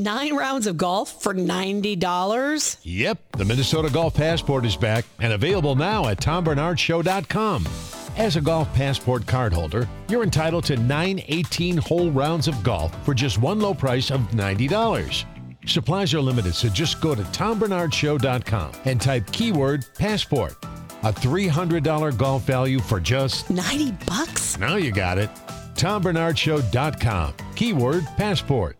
Nine rounds of golf for $90? Yep, the Minnesota Golf Passport is back and available now at tombarnardshow.com. As a Golf Passport cardholder, you're entitled to nine 18 hole rounds of golf for just one low price of $90. Supplies are limited, so just go to tombarnardshow.com and type keyword passport. A $300 golf value for just 90 bucks? Now you got it. tombarnardshow.com. Keyword passport.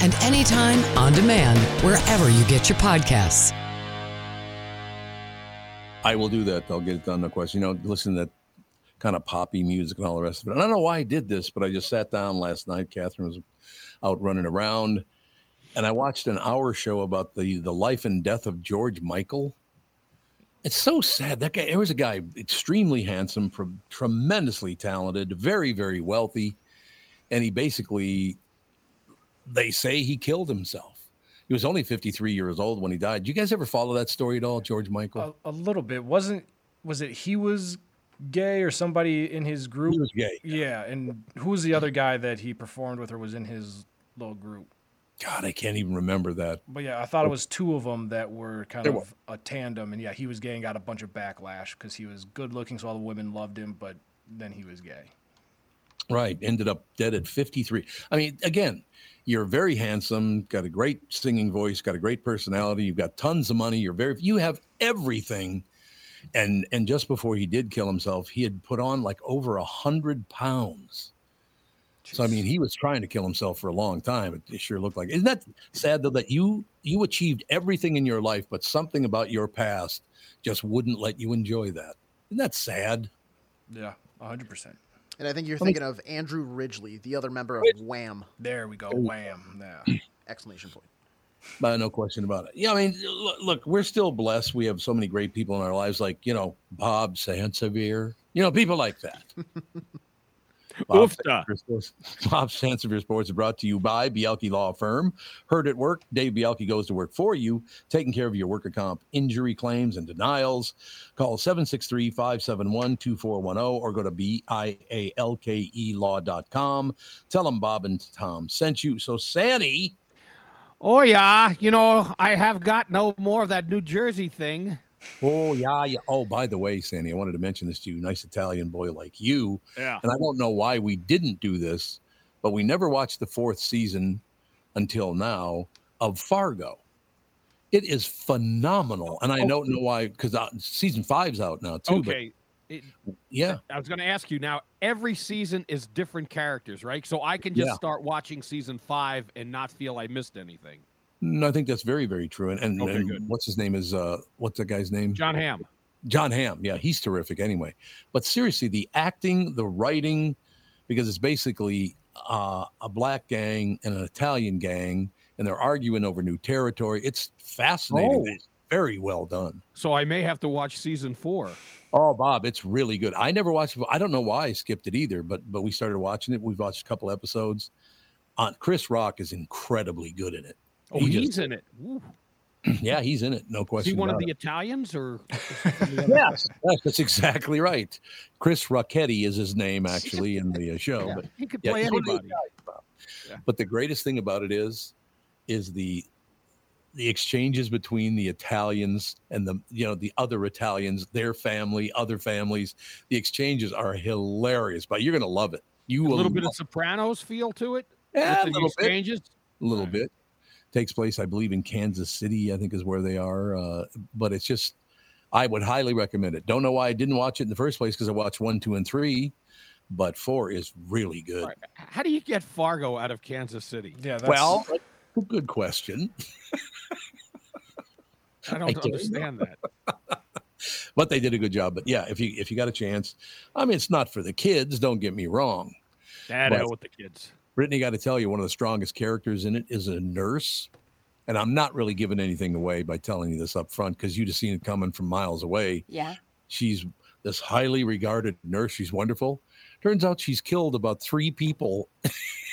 and anytime on demand wherever you get your podcasts. I will do that. I'll get it done. No question. You know, listen to that kind of poppy music and all the rest of it. And I don't know why I did this, but I just sat down last night. Catherine was out running around, and I watched an hour show about the the life and death of George Michael. It's so sad. That guy, there was a guy extremely handsome, tremendously talented, very, very wealthy. And he basically, they say he killed himself. He was only 53 years old when he died. Do you guys ever follow that story at all, George Michael? A, a little bit. Wasn't, was it he was gay or somebody in his group? He was gay. Yeah. And who was the other guy that he performed with or was in his little group? God, I can't even remember that. But yeah, I thought it was two of them that were kind there of a tandem, and yeah, he was gay and got a bunch of backlash because he was good looking, so all the women loved him, but then he was gay. Right, ended up dead at 53. I mean, again, you're very handsome, got a great singing voice, got a great personality, you've got tons of money, you're very, you have everything. And and just before he did kill himself, he had put on like over a hundred pounds so I mean, he was trying to kill himself for a long time. It sure looked like. Isn't that sad though that you you achieved everything in your life, but something about your past just wouldn't let you enjoy that? Isn't that sad? Yeah, hundred percent. And I think you're thinking of Andrew Ridgeley, the other member of Wham. There we go, Wham. Yeah. Exclamation point. Uh, no question about it. Yeah, I mean, look, look, we're still blessed. We have so many great people in our lives, like you know Bob Sansevere, you know people like that. Bob, Bob Sansevere Sports is brought to you by Bialke Law Firm. Heard at work, Dave Bialke goes to work for you, taking care of your worker comp injury claims and denials. Call 763 571 2410 or go to B-I-A-L-K-E law.com. Tell them Bob and Tom sent you. So, Sandy. Oh, yeah. You know, I have got no more of that New Jersey thing. Oh yeah, yeah. Oh, by the way, Sandy, I wanted to mention this to you. Nice Italian boy like you. Yeah. And I don't know why we didn't do this, but we never watched the fourth season until now of Fargo. It is phenomenal, and I okay. don't know why because uh, season five's out now too. Okay. It, yeah. I was going to ask you now. Every season is different characters, right? So I can just yeah. start watching season five and not feel I missed anything. No, I think that's very, very true. And, and, okay, and what's his name is uh what's that guy's name? Jon Hamm. Jon Hamm. Yeah, he's terrific anyway. But seriously, the acting, the writing, because it's basically uh, a black gang and an Italian gang, and they're arguing over new territory. It's fascinating. Oh. It's very well done. So I may have to watch season four. Oh, Bob, it's really good. I never watched it. I don't know why I skipped it either, but but we started watching it. We've watched a couple episodes. Uh, Chris Rock is incredibly good in it. Oh, he he's just, in it. Ooh. Yeah, he's in it. No question. Is he one of the it. Italians or? yes, yes, that's exactly right. Chris Rocchetti is his name actually in the uh, show. Yeah, but he could play anybody. Yeah. But the greatest thing about it is, is the the exchanges between the Italians and the you know the other Italians, their family, other families. The exchanges are hilarious. But you're going to love it. You a will little bit of Sopranos feel to it. Yeah, a little exchanges. bit. A little right. bit takes place, I believe, in Kansas City. I think is where they are. Uh, but it's just, I would highly recommend it. Don't know why I didn't watch it in the first place because I watched one, two, and three. But four is really good. Right. How do you get Fargo out of Kansas City? Yeah, that's... well, good question. I don't I understand that. but they did a good job. But yeah, if you if you got a chance, I mean, it's not for the kids. Don't get me wrong. Dad out with the kids Brittany, got to tell you, one of the strongest characters in it is a nurse. And I'm not really giving anything away by telling you this up front because you'd have seen it coming from miles away. Yeah. She's this highly regarded nurse. She's wonderful. Turns out she's killed about three people.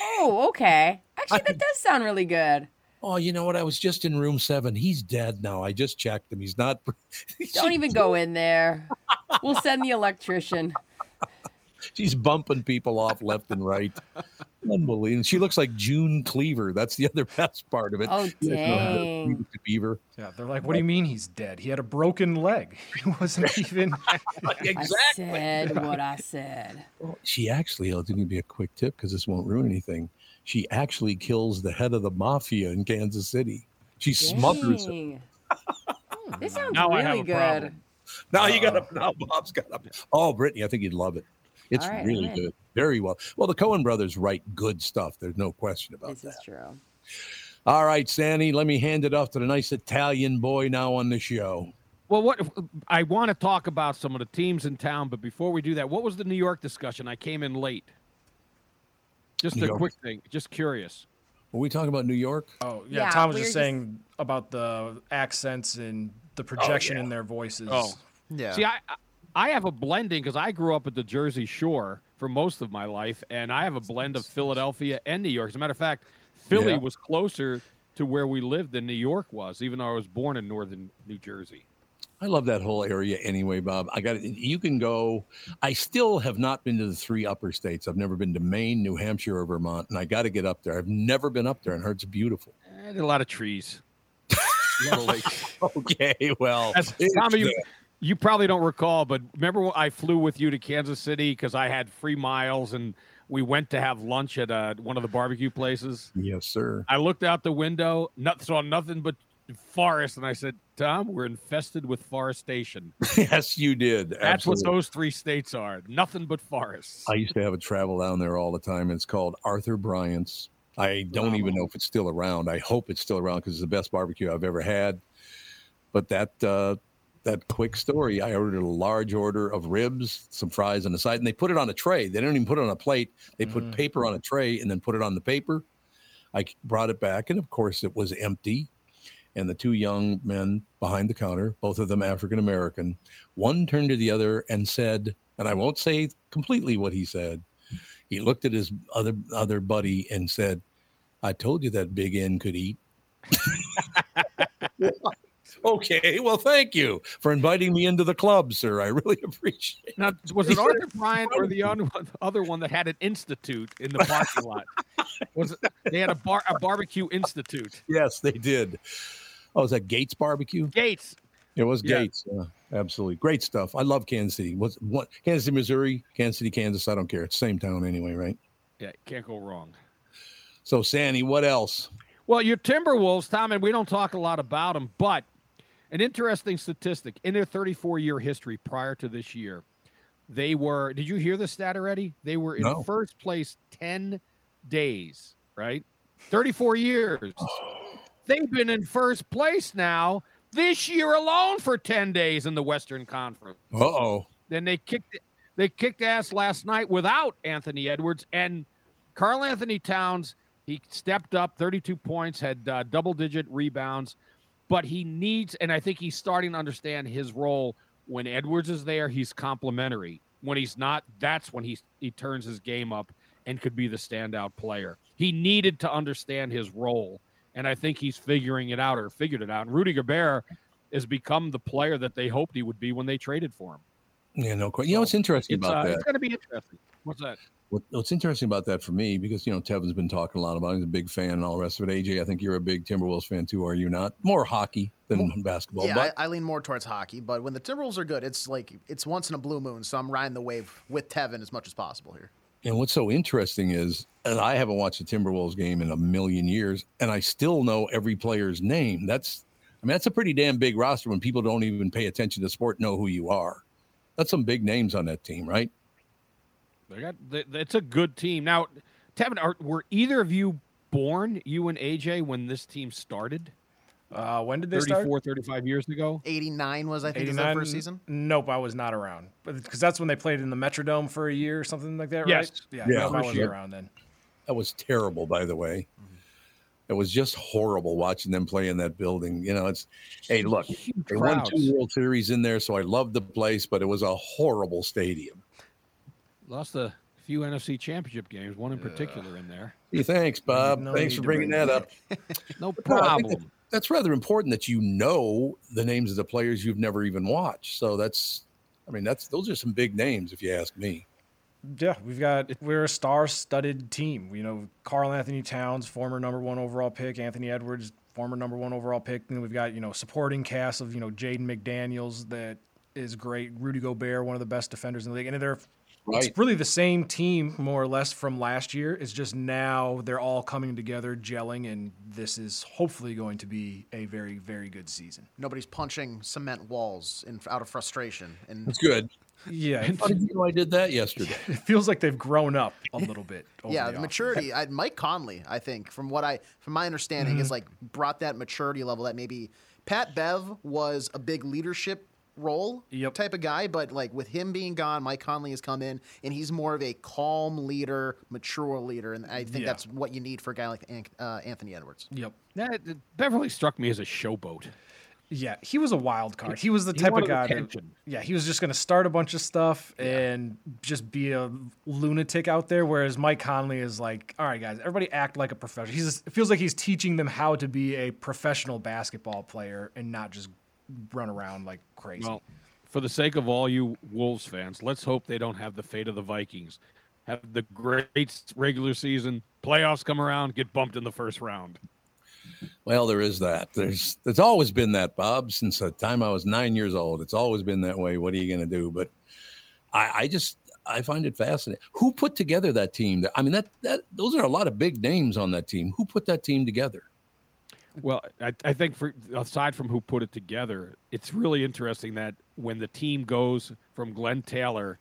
Oh, okay. Actually, that does sound really good. Oh, you know what? I was just in room seven. He's dead now. I just checked him. He's not. Don't even go in there. We'll send the electrician. She's bumping people off left and right. Unbelievable. She looks like June Cleaver. That's the other best part of it. Oh, dang. Beaver. Yeah, they're like, what do you mean he's dead? He had a broken leg. He wasn't even. exactly. I said what I said. Well, She actually, I'll give you a quick tip because this won't ruin anything. She actually kills the head of the mafia in Kansas City. She smothers him. Hmm. This sounds Now really good. problem. Now you got uh, to. Now Bob's got to. Oh, Brittany, I think you'd love it. It's All right, really good. Very well. Well, the Coen brothers write good stuff. There's no question about This that. is true. All right, Sandy, let me hand it off to the nice Italian boy now on the show. Well, what I want to talk about some of the teams in town, but before we do that, what was the New York discussion? I came in late. Just New a York. quick thing, just curious. Were we talking about New York? Oh, yeah. Yeah, Tom was we just were just- saying about the accents and the oh, projection in their voices. Oh, Yeah. see, I I have a blending because I grew up at the Jersey Shore for most of my life, and I have a blend of Philadelphia and New York. As a matter of fact, Philly Yeah. was closer to where we lived than New York was, even though I was born in northern New Jersey. I love that whole area anyway, Bob. I got it. You can go. I still have not been to the three upper states. I've never been to Maine, New Hampshire, or Vermont, and I got to get up there. I've never been up there, and it's beautiful. Eh, are a lot of trees. A lot of lakes. Okay, well, Tommy, you. You probably don't recall, but remember when I flew with you to Kansas City because I had free miles and we went to have lunch at uh, one of the barbecue places. yes, sir. I looked out the window, not, saw nothing but forest, and I said, "Tom, we're infested with forestation. yes, you did. That's Absolutely. what those three states are. Nothing but forests." I used to have a travel down there all the time. It's called Arthur Bryant's. I don't even know if it's still around. I hope it's still around because it's the best barbecue I've ever had. But that uh, that quick story, I ordered a large order of ribs, some fries on the side, and they put it on a tray. They didn't even put it on a plate. They put mm. paper on a tray and then put it on the paper. I brought it back, and of course, it was empty. And the two young men behind the counter, both of them African American, one turned to the other and said, and I won't say completely what he said. He looked at his other other buddy and said, "I told you that Big N could eat." okay, well, thank you for inviting me into the club, sir. I really appreciate. it. Now, was it Arthur Bryant or the other one- that had an institute in the parking lot? Was it, they had a bar a barbecue institute? Yes, they did. Oh, is that Gates Barbecue? Gates. It was Yeah. Gates. Yeah, absolutely. Great stuff. I love Kansas City. What's what Kansas City, Missouri, Kansas City, Kansas. I don't care. It's the same town anyway, right? Yeah, can't go wrong. So, Sandy, what else? Well, your Timberwolves, Tom, and we don't talk a lot about them, but an interesting statistic in their 34 year history prior to this year, they were, did you hear the stat already? They were in No. first place 10 days, right? 34 years. They've been in first place now this year alone for 10 days in the Western Conference. Uh oh. Then they kicked they kicked ass last night without Anthony Edwards and Karl-Anthony Towns. He stepped up, 32 points, had uh, double digit rebounds, but he needs, and I think he's starting to understand his role. When Edwards is there, he's complimentary. When he's not, that's when he he turns his game up and could be the standout player. He needed to understand his role, and I think he's figuring it out or figured it out. And Rudy Gobert has become the player that they hoped he would be when they traded for him. Yeah, no question. You know what's interesting It's, about uh, that? it's going to be interesting. What's that? What, what's interesting about that for me, because you know Tevin's been talking a lot about. it, He's a big fan and all the rest of it. AJ, I think you're a big Timberwolves fan too, are you not? More hockey than basketball. Yeah, but I, I lean more towards hockey, but when the Timberwolves are good, it's like it's once in a blue moon. So I'm riding the wave with Tevin as much as possible here. And what's so interesting is, and I haven't watched a Timberwolves game in a million years, and I still know every player's name. That's, I mean, that's a pretty damn big roster when people don't even pay attention to sport, know who you are. That's some big names on that team, right? They got. they- It's a good team. Now, Tevin, are, were either of you born, you and AJ, when this team started? Uh, when did they 34, start? 35 years ago? 89 was I think is their 89 first season. Nope, I was not around. But because that's when they played in the Metrodome for a year or something like that, right? Yes. Yeah, Yeah. nope, I wasn't year. around then. That was terrible, by the way. It was just horrible watching them play in that building. You know, it's hey, look, they won two World Series in there, so I loved the place, but it was a horrible stadium. Lost a few NFC championship games, one in particular in there. Hey, thanks, Bob. No thanks for bringing bring that up. No Well, I think problem. That's rather important that you know the names of the players you've never even watched. So that's, I mean, that's those are some big names if you ask me. Yeah, we've got we're a star-studded team. You know, Karl-Anthony Towns, former number one overall pick, Anthony Edwards, former number one overall pick. And then we've got you know supporting cast of you know Jaden McDaniels that is great. Rudy Gobert, one of the best defenders in the league, and they're Right. it's really the same team more or less from last year. It's just now they're all coming together, gelling, and this is hopefully going to be a very very good season. Nobody's punching cement walls in, out of frustration. And That's good. Yeah, it, How did you know I did that yesterday? it feels like they've grown up a little bit. over yeah, the the maturity. I, Mike Conley, I think, from what I, from my understanding, Mm-hmm. is like brought that maturity level that maybe Pat Bev was a big leadership role Yep. type of guy, but like with him being gone, Mike Conley has come in and he's more of a calm leader, mature leader, and I think Yeah. that's what you need for a guy like An- uh, Anthony Edwards. Yep. Yeah, it- Beverley struck me as a showboat. Yeah, he was a wild card. He was the type of guy. That, yeah, he was just going to start a bunch of stuff and just be a lunatic out there. Whereas Mike Conley is like, all right, guys, everybody act like a professional. He's it feels like he's teaching them how to be a professional basketball player and not just run around like crazy. Well, for the sake of all you Wolves fans, let's hope they don't have the fate of the Vikings. Have the great regular season, playoffs come around, get bumped in the first round. Well, there is that. There's there's always been that, Bob, since the time I was nine years old. It's always been that way. What are you going to do? But I, I just I find it fascinating. Who put together that team? I mean, that that those are a lot of big names on that team. Who put that team together? Well, I, I think for aside from who put it together, it's really interesting that when the team goes from Glenn Taylor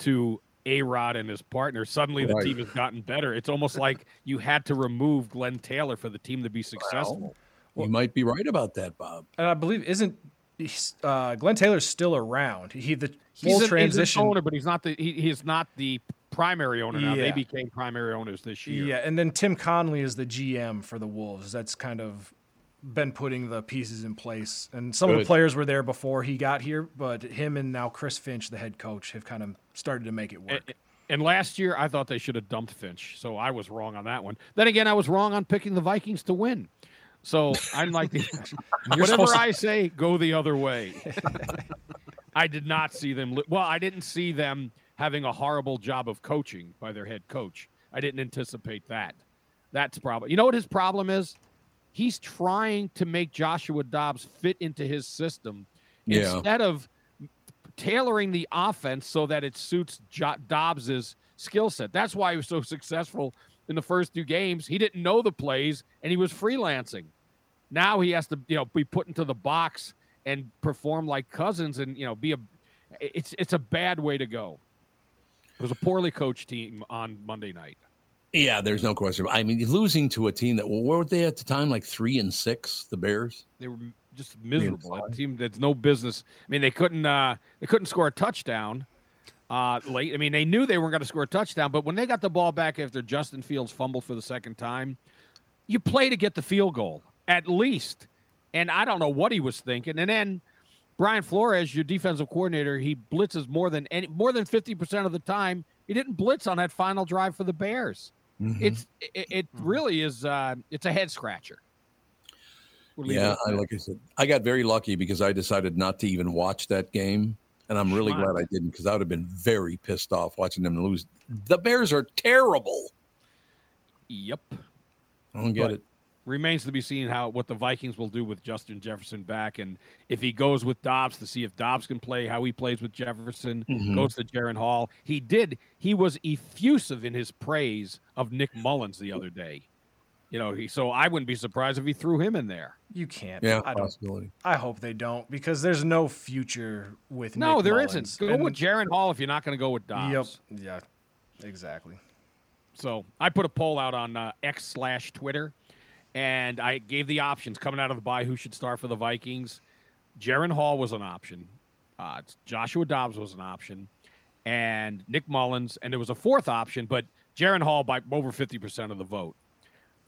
to A Rod and his partner, suddenly the team has gotten better. It's almost like you had to remove Glenn Taylor for the team to be successful. you might be right about that, Bob. and I believe isn't he's, uh, Glenn Taylor's still around? He the He's full an, transition. he's owner, but he's not the he, he's not the primary owner now. They became primary owners this year. Yeah, and then Tim Connelly is the GM for the Wolves. That's kind of been putting the pieces in place. And some of the players were there before he got here, but him and now Chris Finch, the head coach, have kind of started to make it work. And, and last year, I thought they should have dumped Finch, so I was wrong on that one. Then again, I was wrong on picking the Vikings to win. So I'm like, the, whatever I say, go the other way. I did not see them. li- Well, I didn't see them having a horrible job of coaching by their head coach. I didn't anticipate that. That's problem. You know what his problem is? He's trying to make Joshua Dobbs fit into his system Yeah. instead of tailoring the offense so that it suits jo- Dobbs's skill set. That's why he was so successful in the first two games. He didn't know the plays and he was freelancing. Now he has to, you know, be put into the box and perform like Cousins and you know be a. It's it's a bad way to go. It was a poorly coached team on Monday night. Yeah, there's no question. I mean, losing to a team that well, were they at the time? Like three and six, the Bears. They were just miserable. A team that's no business. I mean, they couldn't uh, they couldn't score a touchdown uh, late. I mean, they knew they weren't going to score a touchdown, but when they got the ball back after Justin Fields fumbled for the second time, you play to get the field goal at least. And I don't know what he was thinking. And then Brian Flores, your defensive coordinator, he blitzes more than any more than fifty percent of the time. He didn't blitz on that final drive for the Bears. It's it, it really is. Uh, it's a head scratcher. We'll Yeah, I, like I said, I got very lucky because I decided not to even watch that game, and I'm really Smart. glad I didn't because I would have been very pissed off watching them lose. The Bears are terrible. Yep. I don't get But- it. Remains to be seen how what the Vikings will do with Justin Jefferson back, and if he goes with Dobbs to see if Dobbs can play, how he plays with Jefferson, Mhm. goes to Jaren Hall. He did. He was effusive in his praise of Nick Mullens the other day. You know, he, so I wouldn't be surprised if he threw him in there. You can't. Yeah, I don't. possibility. I hope they don't because there's no future with. No, Nick there Mullens. not Go And- with Jaren Hall if you're not going to go with Dobbs. Yep. Yeah. Exactly. So I put a poll out on uh, X slash Twitter, and I gave the options coming out of the bye who should start for the Vikings. Jaren Hall was an option. Uh, Joshua Dobbs was an option, and Nick Mullens, and there was a fourth option, but Jaren Hall by over 50% of the vote.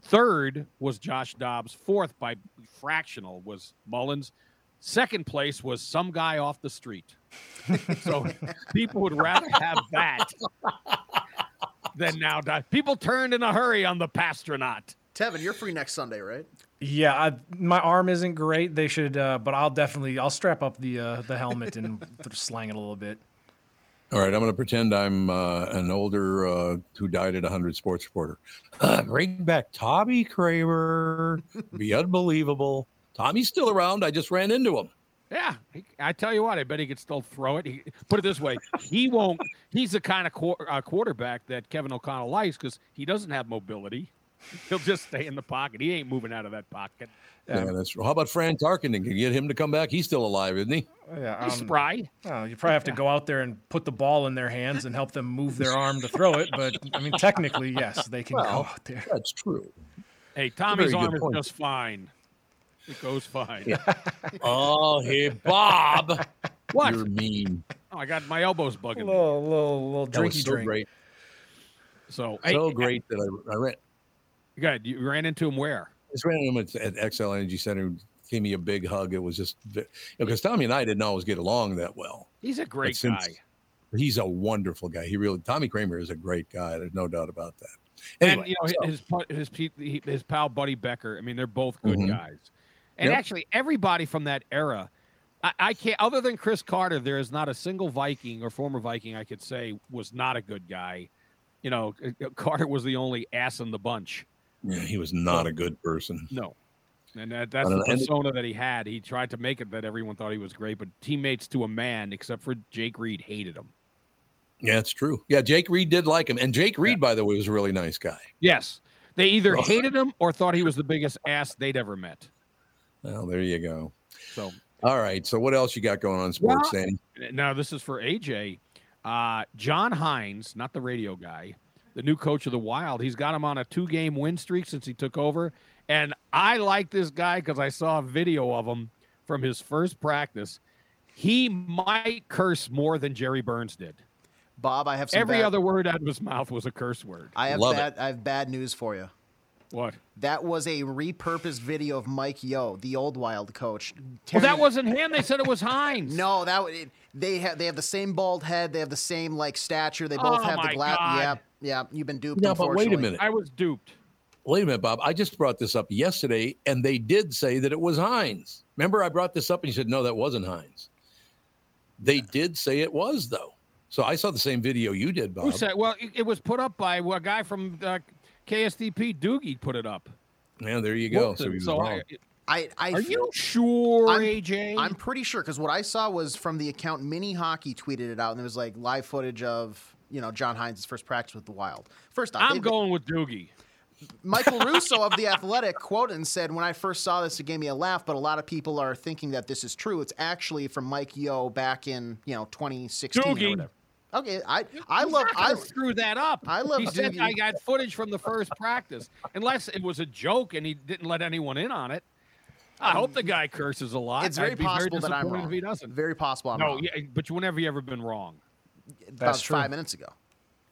Third was Josh Dobbs. Fourth by fractional was Mullens. Second place was some guy off the street. so people would rather have that than now. People turned in a hurry on the Passtronaut. Tevin, you're free next Sunday, right? Yeah, I, my arm isn't great. They should, uh, but I'll definitely I'll strap up the uh, the helmet and slang it a little bit. All right, I'm going to pretend I'm uh, an older uh, who died at 100 sports reporter. Uh, bring back Tommy Kramer. Be unbelievable. Tommy's still around. I just ran into him. Yeah, he, I tell you what, I bet he could still throw it. He, put it this way, he won't. He's the kind of qu- uh, quarterback that Kevin O'Connell likes because he doesn't have mobility. He'll just stay in the pocket. He ain't moving out of that pocket. Yeah, that's How about Fran Tarkenton? Can you get him to come back? He's still alive, isn't he? Yeah, He's um, spry. Oh, you probably have to go out there and put the ball in their hands and help them move their arm to throw it. But I mean, technically, yes, they can go out there. That's true. Hey, Tommy's very good arm is point. just fine. It goes fine. Oh, hey, Bob. What? You're mean. Oh, I got my elbows A bugging me. little, little, little That was drinky so drink. great. So, So hey, great that I, I ran. Good. You ran into him where? just ran into him at, at Xcel Energy Center. Gave me a big hug. It was just because Tommy and I didn't always get along that well. He's a great since- guy. He's a wonderful guy. He really Tommy Kramer is a great guy. There's no doubt about that. and Anyway, you know so- his his his, his pal Buddy Becker. I mean, they're both good Mhm. guys. And Yep. actually, everybody from that era, I, I can't. Other than Cris Carter, there is not a single Viking or former Viking I could say was not a good guy. You know, Carter was the only ass in the bunch. Yeah, he was not a good person. No. And that, that's the persona that he had. He tried to make it that everyone thought he was great, but teammates to a man, except for Jake Reed, hated him. Yeah, it's true. Yeah, Jake Reed did like him, and Jake Reed, by the way, was a really nice guy. Yes. They either hated him or thought he was the biggest ass they'd ever met. Well, there you go. So All right. So what else you got going on sports, Well- Danny? now this is for AJ. Uh, John Hynes, not the radio guy, the new coach of the Wild. He's got him on a two-game win streak since he took over, and I like this guy because I saw a video of him from his first practice. He might curse more than Jerry Burns did. Bob, I have some Every bad, other word out of his mouth was a curse word. I have Love it. bad I have bad news for you. What? That was a repurposed video of Mike Yeo, the old Wild coach. Well, that wasn't him. They said it was Hynes. No, that w- it, they have they have the same bald head. They have the same like stature. They both Oh, have my the glass. God. Yeah, yeah. You've been duped. Yeah, but wait a minute. I was duped. Wait a minute, Bob. I just brought this up yesterday, and they did say that it was Hynes. Remember, I brought this up, and you said no, that wasn't Hynes. They did say it was though. So I saw the same video you did, Bob. Who said? Well, it, it was put up by a guy from uh, KSTP. Doogie put it up. Yeah, there you go. Wilson. So he was So wrong. I, I, I are you sure, I'm- AJ? I'm pretty sure because what I saw was from the account Mini Hockey tweeted it out, and it was like live footage of you know John Hynes' first practice with the Wild. First off, I'm going with Doogie. Michael Russo of the Athletic quoted and said, "When I first saw this, it gave me a laugh, but a lot of people are thinking that this is true. It's actually from Mike Yeo back in you know 2016 or Doogie. whatever." Okay, I I He's love I screw that up. I love He said I got footage from the first practice, unless it was a joke and he didn't let anyone in on it. I um, hope the guy curses a lot. it's very I'd possible that I'm wrong. If he doesn't. Very possible I'm no, wrong. yeah, but have you ever been wrong? About true. five minutes ago.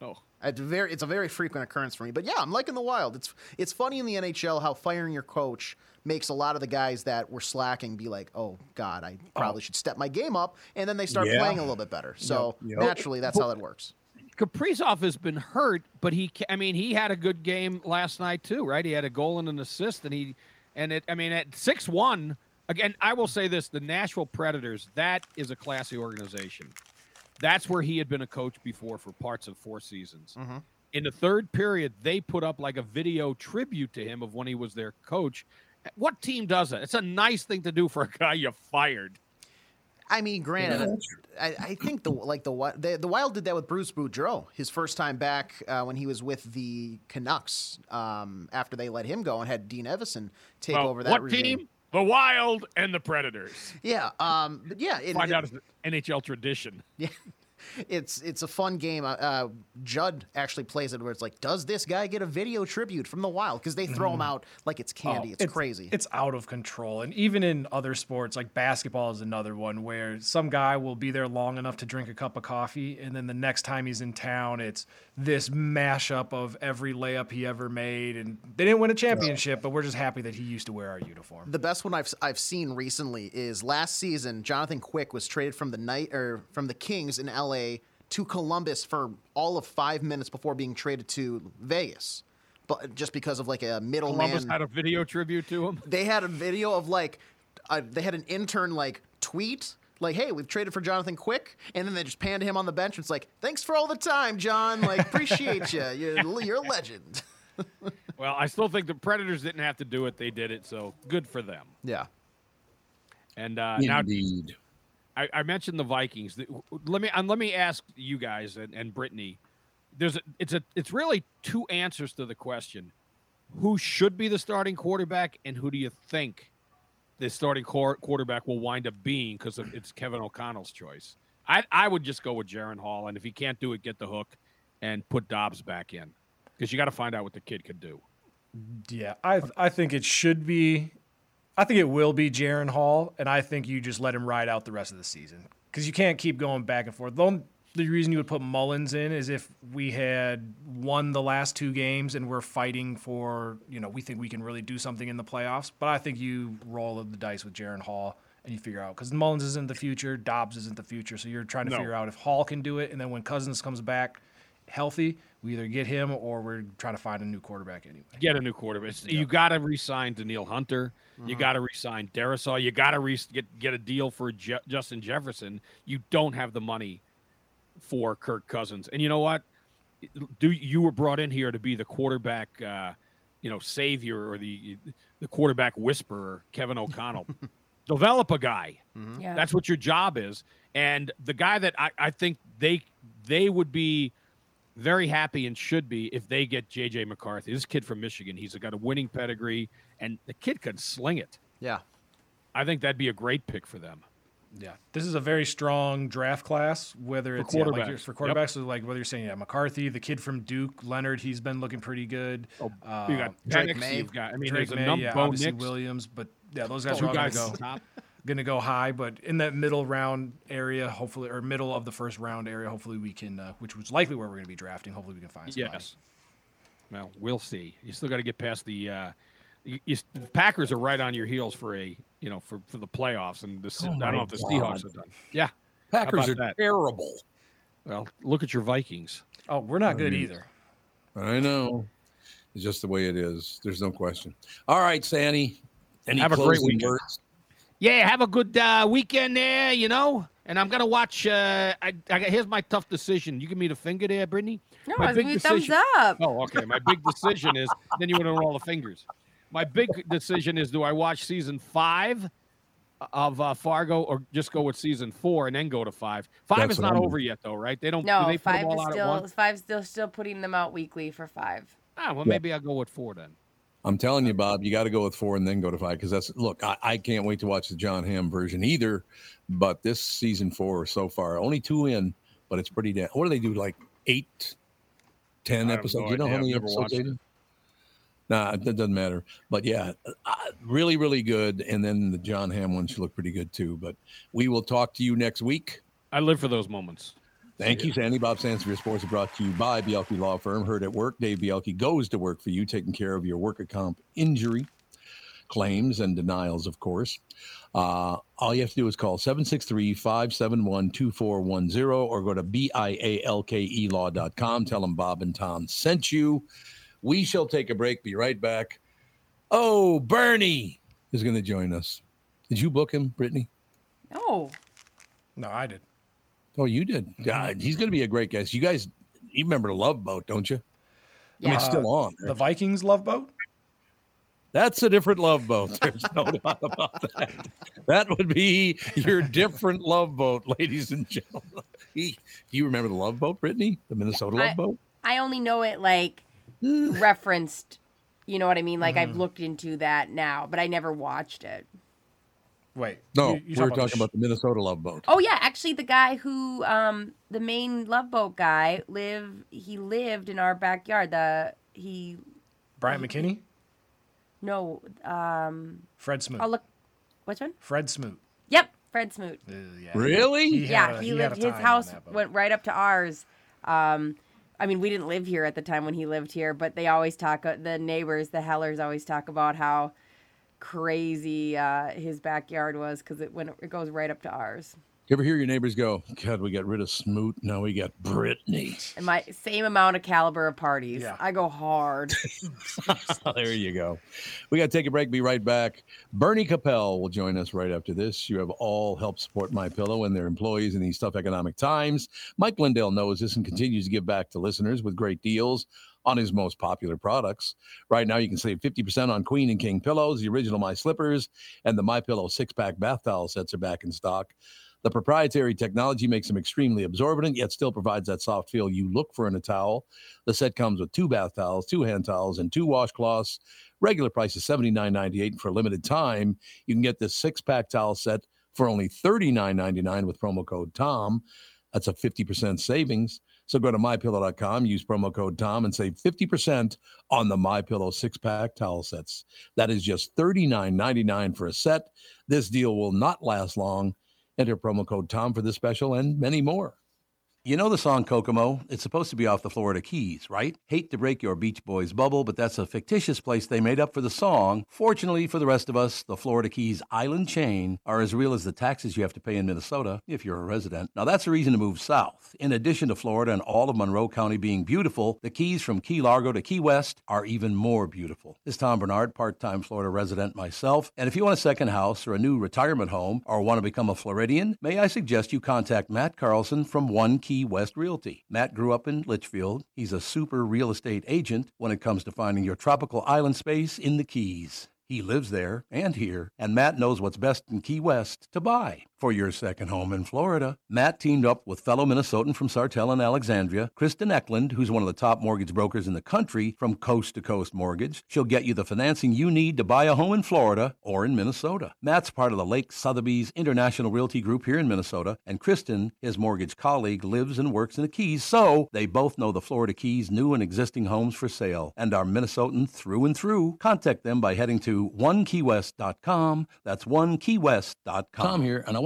Oh, It's very, it's a very frequent occurrence for me. But yeah, I'm liking the wild. It's it's funny in the NHL how firing your coach makes a lot of the guys that were slacking be like, oh God, I oh. probably should step my game up, and then they start Yeah. playing a little bit better. So Yep. naturally, that's how that works. Kaprizov has been hurt, but he, I mean, he had a good game last night too, right? He had a goal and an assist, and he, and it, I mean, at six one again. I will say this: the Nashville Predators, that is a classy organization. That's where he had been a coach before for parts of four seasons. In the third period, they put up like a video tribute to him of when he was their coach. What team does that? It's a nice thing to do for a guy you fired. I mean, granted, I, I think the like the Wi- the the Wild did that with Bruce Boudreau his first time back uh, when he was with the Canucks um, after they let him go and had Dean Evason take Well, over that what regime. team? The Wild and the Predators. Yeah, um, but yeah, Find it- out it's an NHL tradition. Yeah. It's it's a fun game. Uh, uh, Judd actually plays it where it's like, does this guy get a video tribute from the wild? Because they throw him out like it's candy. Oh, it's, crazy. It's out of control. And even in other sports, like basketball is another one where some guy will be there long enough to drink a cup of coffee. And then the next time he's in town, it's this mashup of every layup he ever made. And they didn't win a championship, but we're just happy that he used to wear our uniform. the best one I've I've seen recently is last season. Jonathan Quick was traded from the night or from the Kings in LA to Columbus for all of five minutes before being traded to Vegas. But just because of like a middleman, Columbus had a video tribute to him. they had a video of like uh, they had an intern like tweet like hey we've traded for jonathan quick and then they just panned him on the bench and it's like thanks for all the time john like appreciate you you're, you're a legend Well, I still think the Predators didn't have to do it; they did it, so good for them. yeah And uh, now Indeed. I, I mentioned the Vikings. Let me let me ask you guys and, and Brittany. There's a, it's a it's really two answers to the question: Who should be the starting quarterback, and who do you think the starting quar- quarterback will wind up being? Because it's Kevin O'Connell's choice. I I would just go with Jaren Hall, and if he can't do it, get the hook and put Dobbs back in because you got to find out what the kid could do. Yeah, I I think it should be. I think it will be Jaren Hall, and I think you just let him ride out the rest of the season because you can't keep going back and forth. The, only, the reason you would put Mullens in is if we had won the last two games and we're fighting for, you know, we think we can really do something in the playoffs. But I think you roll the dice with Jaren Hall and you figure out because Mullens isn't the future, Dobbs isn't the future, so you're trying to No. figure out if Hall can do it, and then when Cousins comes back healthy, we either get him or we're trying to find a new quarterback anyway. get a new quarterback. You got to re-sign Danielle Hunter. You got to re-sign Darrisaw. You got to re- get get a deal for Je- Justin Jefferson. You don't have the money for Kirk Cousins. And you know what? Do you were brought in here to be the quarterback, uh, you know, savior or the the quarterback whisperer, Kevin O'Connell. Develop a guy. Yeah. That's what your job is. And the guy that I, I think they they would be very happy and should be if they get JJ McCarthy. This kid from Michigan, he's got a winning pedigree, and the kid can sling it. yeah I think that'd be a great pick for them. Yeah, this is a very strong draft class. Whether For it's yeah, like quarterbacks. for Yep. quarterbacks, so like whether you're saying yeah, McCarthy, the kid from Duke, Leonard, he's been looking pretty good. Oh, Uh, you got Drake Penix, Maye. You've got, I mean, Drake there's a Maye, number. yeah, Bo obviously Nix, Williams, but yeah, those guys two are all gonna guys go at the top. gonna go high. But in that middle round area, hopefully, or middle of the first round area, hopefully we can, uh, which was likely where we're gonna be drafting. Hopefully we can find somebody. Yes. Well, we'll see. You still got to get past the. Uh, you, you, the Packers are right on your heels for a you know for, for the playoffs, and the, Oh I don't my know if the God. Seahawks are done. Yeah. Packers are that? terrible. Well, look at your Vikings. Oh, we're not good Mm. either. I know. It's just the way it is. There's no question. All right, Sandy. Any Have a great closing weekend. words? Yeah, have a good uh, weekend there, you know. And I'm gonna watch. Uh, I, I, here's my tough decision. You give me the finger there, Brittany. No, my I was giving you thumbs up. Oh, okay. My big decision is then you want to know all the fingers. My big decision is: do I watch season five of uh, Fargo, or just go with season four and then go to five? Five That's is not I'm over yet, though, right? They don't. do No, they put five them all is out still once? five still still putting them out weekly for five. Ah, well, maybe I'll go with four then. I'm telling you, Bob, you got to go with four and then go to five because that's look. I, I can't wait to watch the Jon Hamm version either. But this season four so far, only two in, but it's pretty damn. What do they do? Like eight, ten episodes? no you know idea. how many episodes they do? Nah, that doesn't matter. But yeah, uh, really, really good. And then the Jon Hamm one should look pretty good too. But we will talk to you next week. I live for those moments. Thank you, Sandy. Bob Sansevere sports is brought to you by Bialke Law Firm. Heard at work. Dave Bialke goes to work for you, taking care of your worker comp injury claims and denials, of course. Uh, all you have to do is call 763 571 2410 or go to B-I-A-L-K-E law.com. Tell them Bob and Tom sent you. We shall take a break. Be right back. Oh, Bernie is going to join us. Did you book him, Brittany? No. No, I did. Oh, you did. Mm-hmm. God, he's going to be a great guest. You guys, you remember Love Boat, don't you? I mean, it's still on. The Vikings love boat. That's a different love boat. There's no doubt about that. That would be your different love boat, ladies and gentlemen. He- Do you remember the love boat, Brittany? The Minnesota love I- boat? I only know it like referenced. You know what I mean? Like I've mm. looked into that now, but I never watched it. Wait. No, you- you we were the talking sh- about the Minnesota Love Boat. Oh yeah, actually, the guy who, um, the main love boat guy, live. He lived in our backyard. The he Brian McKinney, no, um, Fred Smoot. I'll look. Which one? Fred Smoot. Yep, Fred Smoot. Uh, yeah. Really? He had yeah, a- he, he lived. His house went right up to ours. Um, I mean, we didn't live here at the time when he lived here, but they always talk. uh, The neighbors, the Hellers, always talk about how crazy uh, his backyard was because it when it goes right up to ours. You ever hear your neighbors go, God, we got rid of Smoot. Now we got Brittany. And my same amount of caliber of parties. Yeah. I go hard. there you go. We got to take a break. Be right back. Bernie Kopell will join us right after this. You have all helped support My Pillow and their employees in these tough economic times. Mike Lindell knows this and continues to give back to listeners with great deals on his most popular products. Right now, you can save 50% on Queen and King pillows, the original My Slippers, and the My Pillow six-pack bath towel sets are back in stock. The proprietary technology makes them extremely absorbent, yet still provides that soft feel you look for in a towel. The set comes with two bath towels, two hand towels, and two washcloths. Regular price is $79.98. For a limited time, you can get this six pack towel set for only $39.99 with promo code TOM. That's a 50% savings. So go to mypillow.com, use promo code TOM, and save 50% on the MyPillow six pack towel sets. That is just $39.99 for a set. This deal will not last long. Enter promo code TOM for this special and many more. You know the song Kokomo? It's supposed to be off the Florida Keys, right? Hate to break your Beach Boys bubble, but that's a fictitious place they made up for the song. Fortunately for the rest of us, the Florida Keys island chain are as real as the taxes you have to pay in Minnesota if you're a resident. Now that's a reason to move south. In addition to Florida and all of Monroe County being beautiful, the Keys from Key Largo to Key West are even more beautiful. This is Tom Barnard, part-time Florida resident myself, and if you want a second house or a new retirement home or want to become a Floridian, may I suggest you contact Matt Carlson from One Key West Realty. Matt grew up in Litchfield. He's a super real estate agent when it comes to finding your tropical island space in the Keys. He lives there and here, and Matt knows what's best in Key West to buy for your second home in Florida. Matt teamed up with fellow Minnesotan from Sartell and Alexandria, Kristen Eklund, who's one of the top mortgage brokers in the country from Coast to Coast Mortgage. She'll get you the financing you need to buy a home in Florida or in Minnesota. Matt's part of the Lake Sotheby's International Realty Group here in Minnesota, and Kristen, his mortgage colleague, lives and works in the Keys, so they both know the Florida Keys new and existing homes for sale and are Minnesotan through and through. Contact them by heading to onekeywest.com. That's onekeywest.com. Tom here, and I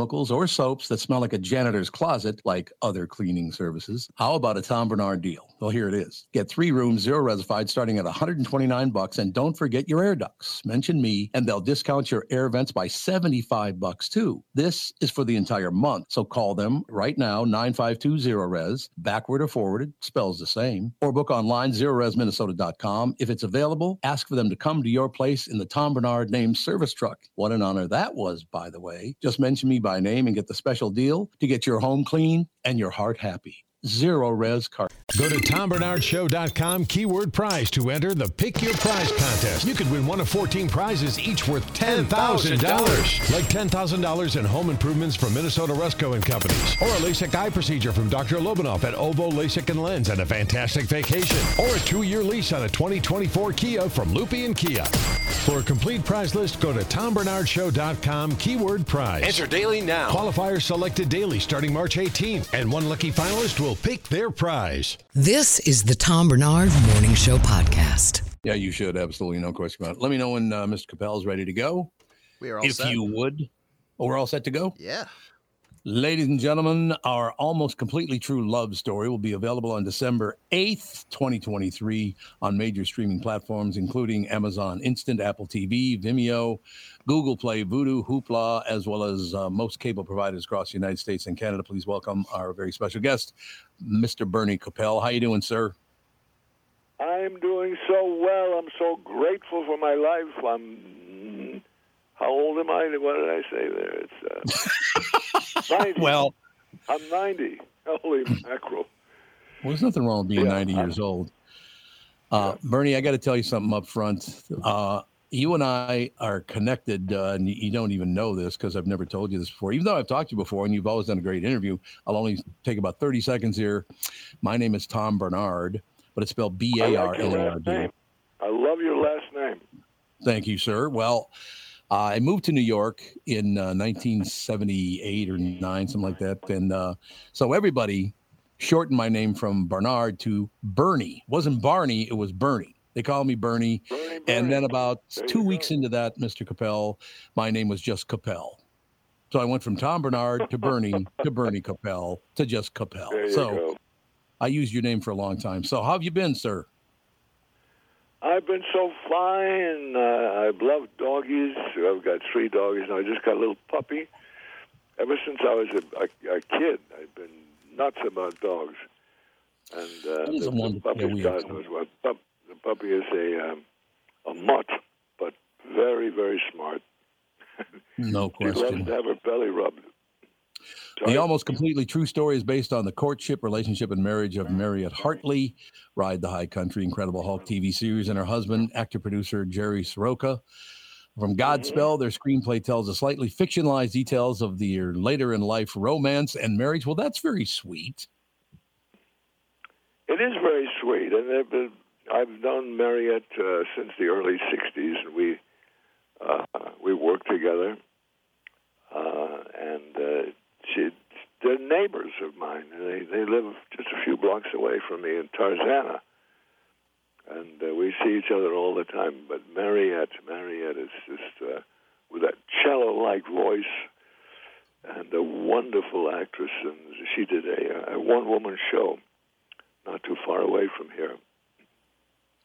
or soaps that smell like a janitor's closet like other cleaning services. How about a Tom Barnard deal? Well, here it is. Get three rooms, zero resified, starting at 129 bucks, and don't forget your air ducts. Mention me, and they'll discount your air vents by 75 bucks too. This is for the entire month, so call them right now, 9520 res, backward or forwarded, spells the same, or book online, zerorezminnesota.com. If it's available, ask for them to come to your place in the Tom Barnard named service truck. What an honor that was, by the way. Just mention me by name and get the special deal to get your home clean and your heart happy. Zerorez Car. Go to TomBarnardShow.com, keyword prize to enter the Pick Your Prize contest. You could win one of 14 prizes, each worth $10,000. Like $10,000 in home improvements from Minnesota Resco and Companies, or a LASIK eye procedure from Dr. Lobanoff at Ovo LASIK and Lens, and a fantastic vacation, or a two-year lease on a 2024 Kia from Lupient Kia. For a complete prize list, go to TomBarnardShow.com, keyword prize. Enter daily now. Qualifiers selected daily starting March 18th, and one lucky finalist will pick their prize. This is the Tom Barnard Morning Show podcast. Yeah, you should. Absolutely. No question about it. Let me know when uh, Mr. Kopell is ready to go. We are all if set. you would. Oh, we're all set to go? Yeah. Ladies and gentlemen, our almost completely true love story will be available on December 8th, 2023, on major streaming platforms, including Amazon Instant, Apple TV, Vimeo, Google Play, Vudu, Hoopla, as well as uh, most cable providers across the United States and Canada. Please welcome our very special guest, Mr. Bernie Kopell. How are you doing, sir? I'm doing so well. I'm so grateful for my life. I'm how old am I? What did I say there? It's uh, 90. Well, I'm 90. Holy mackerel. Well, there's nothing wrong with being Yeah, 90 years old. Uh, Bernie, I got to tell you something up front. Uh, you and I are connected, uh, and you- don't even know this because I've never told you this before. Even though I've talked to you before, and you've always done a great interview, I'll only take about 30 seconds here. My name is Tom Barnard, but it's spelled B I A R N A R D. I love your last name. Thank you, sir. Well, I moved to New York in uh, 1978 or nine, something like that, and uh, so everybody shortened my name from Barnard to Bernie. It wasn't Barney, it was Bernie. They called me Bernie, and then about two weeks into that, Mr. Kopell, my name was just Kopell. So I went from Tom Barnard to Bernie to Bernie Kopell to just Kopell. So go. I used your name for a long time. So how have you been, sir? I've been so fine. Uh, I've loved doggies. I've got three doggies now. I just got a little puppy. Ever since I was a, a, a kid, I've been nuts about dogs. And uh, the, the puppy, God knows what. Pup, the puppy is a um, a mutt, but very, very smart. No question. She loves to have her belly rubbed. The almost completely true story is based on the courtship, relationship, and marriage of Mariette Hartley, Ride the High Country, Incredible Hulk TV series, and her husband, actor producer Jerry Sroka. From Godspell, their screenplay tells the slightly fictionalized details of their later in life romance and marriage. Well, that's very sweet. It is very sweet, and been, I've known Mariette uh, since the early '60s, and we uh, we worked together. Uh, and uh, she, they're neighbors of mine. They they live just a few blocks away from me in Tarzana, and uh, we see each other all the time. But Mariette, Mariette is just uh, with that cello-like voice and a wonderful actress, and she did a, a one-woman show not too far away from here.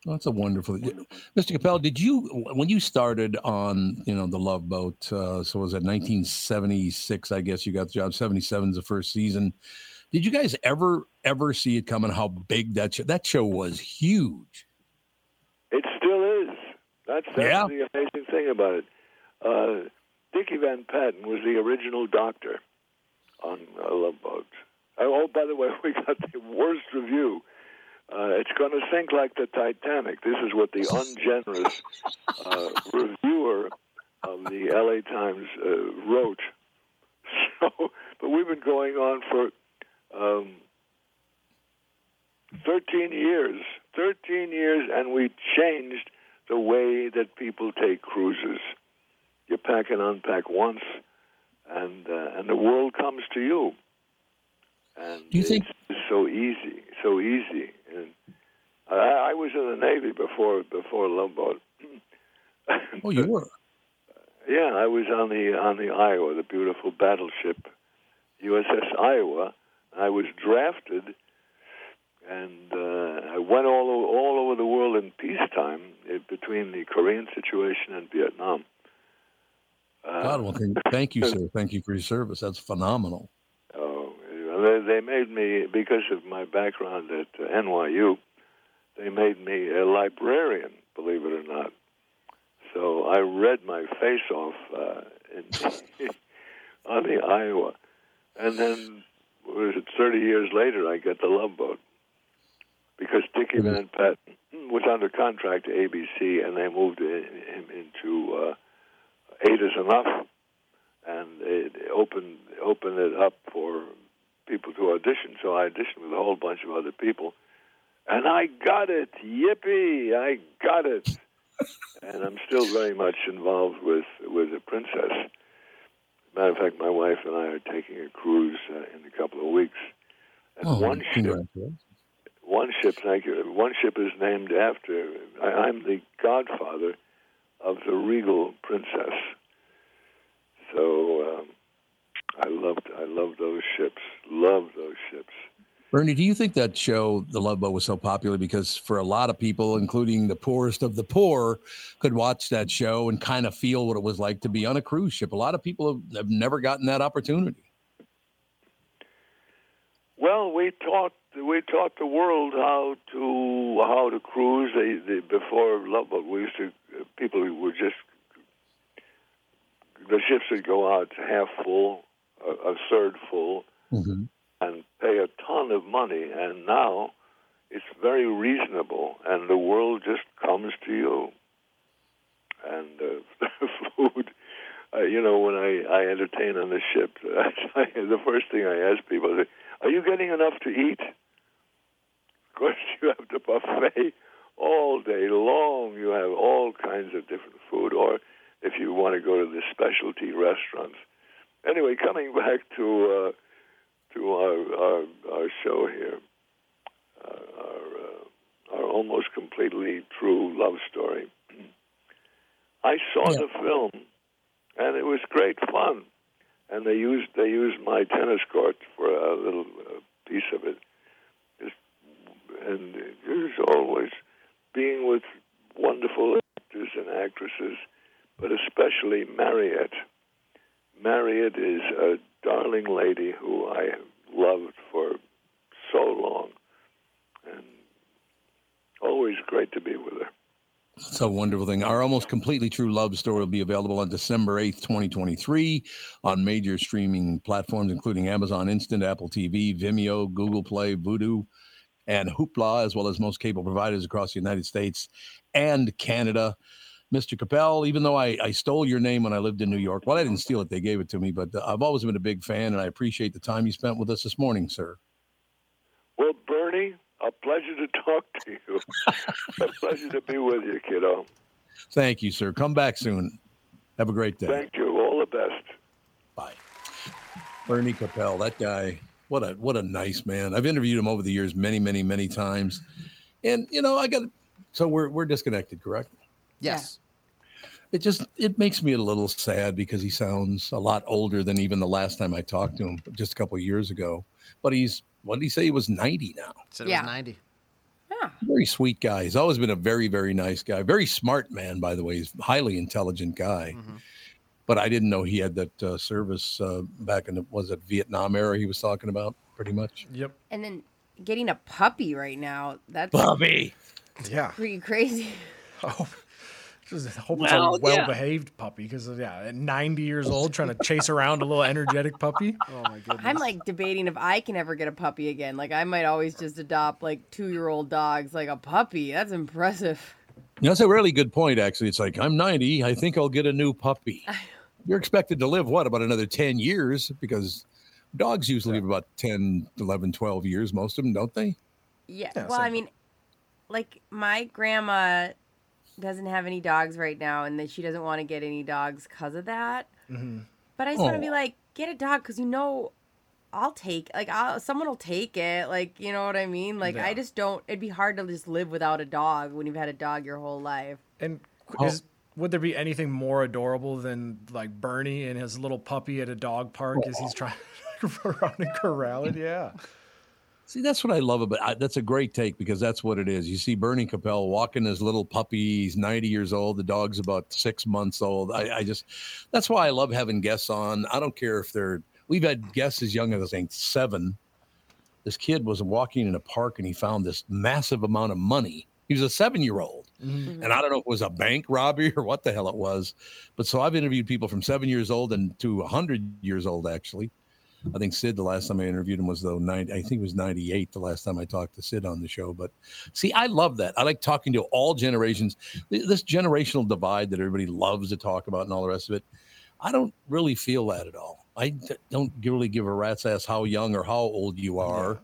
Well, that's a wonderful. Mr. Kopell, did you when you started on you know the Love Boat? Uh, so was it 1976? I guess you got the job. 77 is the first season. Did you guys ever ever see it coming? How big that show? That show was huge. It still is. That's, that's Yeah. the amazing thing about it. Uh, Dickie Van Patten was the original doctor on uh, Love Boat. Oh, oh, by the way, we got the worst review. Uh, it's going to sink like the Titanic. This is what the ungenerous uh, reviewer of the LA Times uh, wrote. So, but we've been going on for um, 13 years. 13 years, and we changed the way that people take cruises. You pack and unpack once, and uh, and the world comes to you. And Do you think- it's so easy, so easy? And I, I was in the Navy before before Boat. Oh, you were. Yeah, I was on the on the Iowa, the beautiful battleship USS Iowa. I was drafted, and uh, I went all over, all over the world in peacetime eh, between the Korean situation and Vietnam. Uh, God, well, thank you, sir. Thank you for your service. That's phenomenal. They, they made me because of my background at uh, NYU. They made me a librarian, believe it or not. So I read my face off uh, in, on the Iowa, and then was it 30 years later I got the Love Boat because Dickie Van Patten was under contract to ABC, and they moved him into uh, Eight is Enough, and it opened opened it up for people to audition. So I auditioned with a whole bunch of other people, and I got it. Yippee! I got it. and I'm still very much involved with with the princess. Matter of fact, my wife and I are taking a cruise uh, in a couple of weeks. And Oh, one ship, one ship, thank you. One ship is named after. I, I'm the godfather of the regal princess. So um, I loved, I loved those ships. Loved those ships. Bernie, do you think that show, The Love Boat, was so popular because for a lot of people, including the poorest of the poor, could watch that show and kind of feel what it was like to be on a cruise ship? A lot of people have, have never gotten that opportunity. Well, we taught we taught the world how to how to cruise. They, they before Love Boat, we used to people who were just the ships would go out half full, a, a third full, Mm-hmm. and pay a ton of money. And now it's very reasonable, and the world just comes to you. And uh, food, uh, you know, when I, I entertain on the ship, the first thing I ask people is, "Are you getting enough to eat?" Of course, you have the buffet all day long. You have all kinds of different food, or if you want to go to the specialty restaurants. Anyway, coming back to uh, to our our, our show here, uh, our uh, our almost completely true love story. I saw the film, and it was great fun. And they used they used my tennis court for a little uh, piece of it. Just, and there's always being with wonderful actors and actresses, but especially Mariette. Mariette is a darling lady who I loved for so long, and always great to be with her. It's a wonderful thing. Our almost completely true love story will be available on December 8th, 2023 on major streaming platforms, including Amazon Instant, Apple TV, Vimeo, Google Play, Vudu, and Hoopla, as well as most cable providers across the United States and Canada. Mr. Kopell, even though I, I stole your name when I lived in New York, well, I didn't steal it. They gave it to me, but uh, I've always been a big fan, and I appreciate the time you spent with us this morning, sir. Well, Bernie, a pleasure to talk to you. a pleasure to be with you, kiddo. Thank you, sir. Come back soon. Have a great day. Thank you. All the best. Bye. Bernie Kopell, that guy, what a what a nice man. I've interviewed him over the years many, many, many times. And you know, I got so we're we're disconnected, correct? Yes. It just it makes me a little sad because he sounds a lot older than even the last time I talked to him just a couple of years ago. But he's what did he say? He was 90 now. Said it Yeah. was 90. Very sweet guy. He's always been a very, very nice guy. Very smart man, by the way. He's a highly intelligent guy. But I didn't know he had that uh, service uh, back in the was it Vietnam era he was talking about, pretty much. Yep. And then getting a puppy right now, that's Bobby. Yeah. pretty crazy. Oh, just hope Well, it's a well-behaved puppy because yeah, at 90 years old, trying to chase around a little energetic puppy. Oh my goodness. I'm like debating if I can ever get a puppy again. Like I might always just adopt like two year old dogs. Like a puppy, that's impressive. That's a really good point, actually. It's like, I'm 90. I think I'll get a new puppy. You're expected to live, what, about another 10 years? Because dogs usually live about 10, 11, 12 years, most of them, don't they? Yeah. Yeah, well, I mean, like my grandma doesn't have any dogs right now, and that she doesn't want to get any dogs because of that. Mm-hmm. But I just want to be Oh. like, get a dog because you know, I'll take like I'll, someone will take it. Like you know what I mean? Like I just don't. It'd be hard to just live without a dog when you've had a dog your whole life. And Oh. would there be anything more adorable than like Bernie and his little puppy at a dog park as he's trying to run and corral it? Yeah. See, that's what I love about I, that's a great take because that's what it is. You see Bernie Kopell walking his little puppy. He's 90 years old. The dog's about six months old. I, I just, that's why I love having guests on. I don't care if they're, we've had guests as young as I think seven. This kid was walking in a park and he found this massive amount of money. He was a seven year old. Mm-hmm. And I don't know if it was a bank robbery or what the hell it was. But so I've interviewed people from seven years old and to 100 years old, actually. I think Sid, the last time I interviewed him was though 90, I think it was 98 the last time I talked to Sid on the show. But see, I love that. I like talking to all generations. This generational divide that everybody loves to talk about and all the rest of it. I don't really feel that at all. I don't really give a rat's ass how young or how old you are.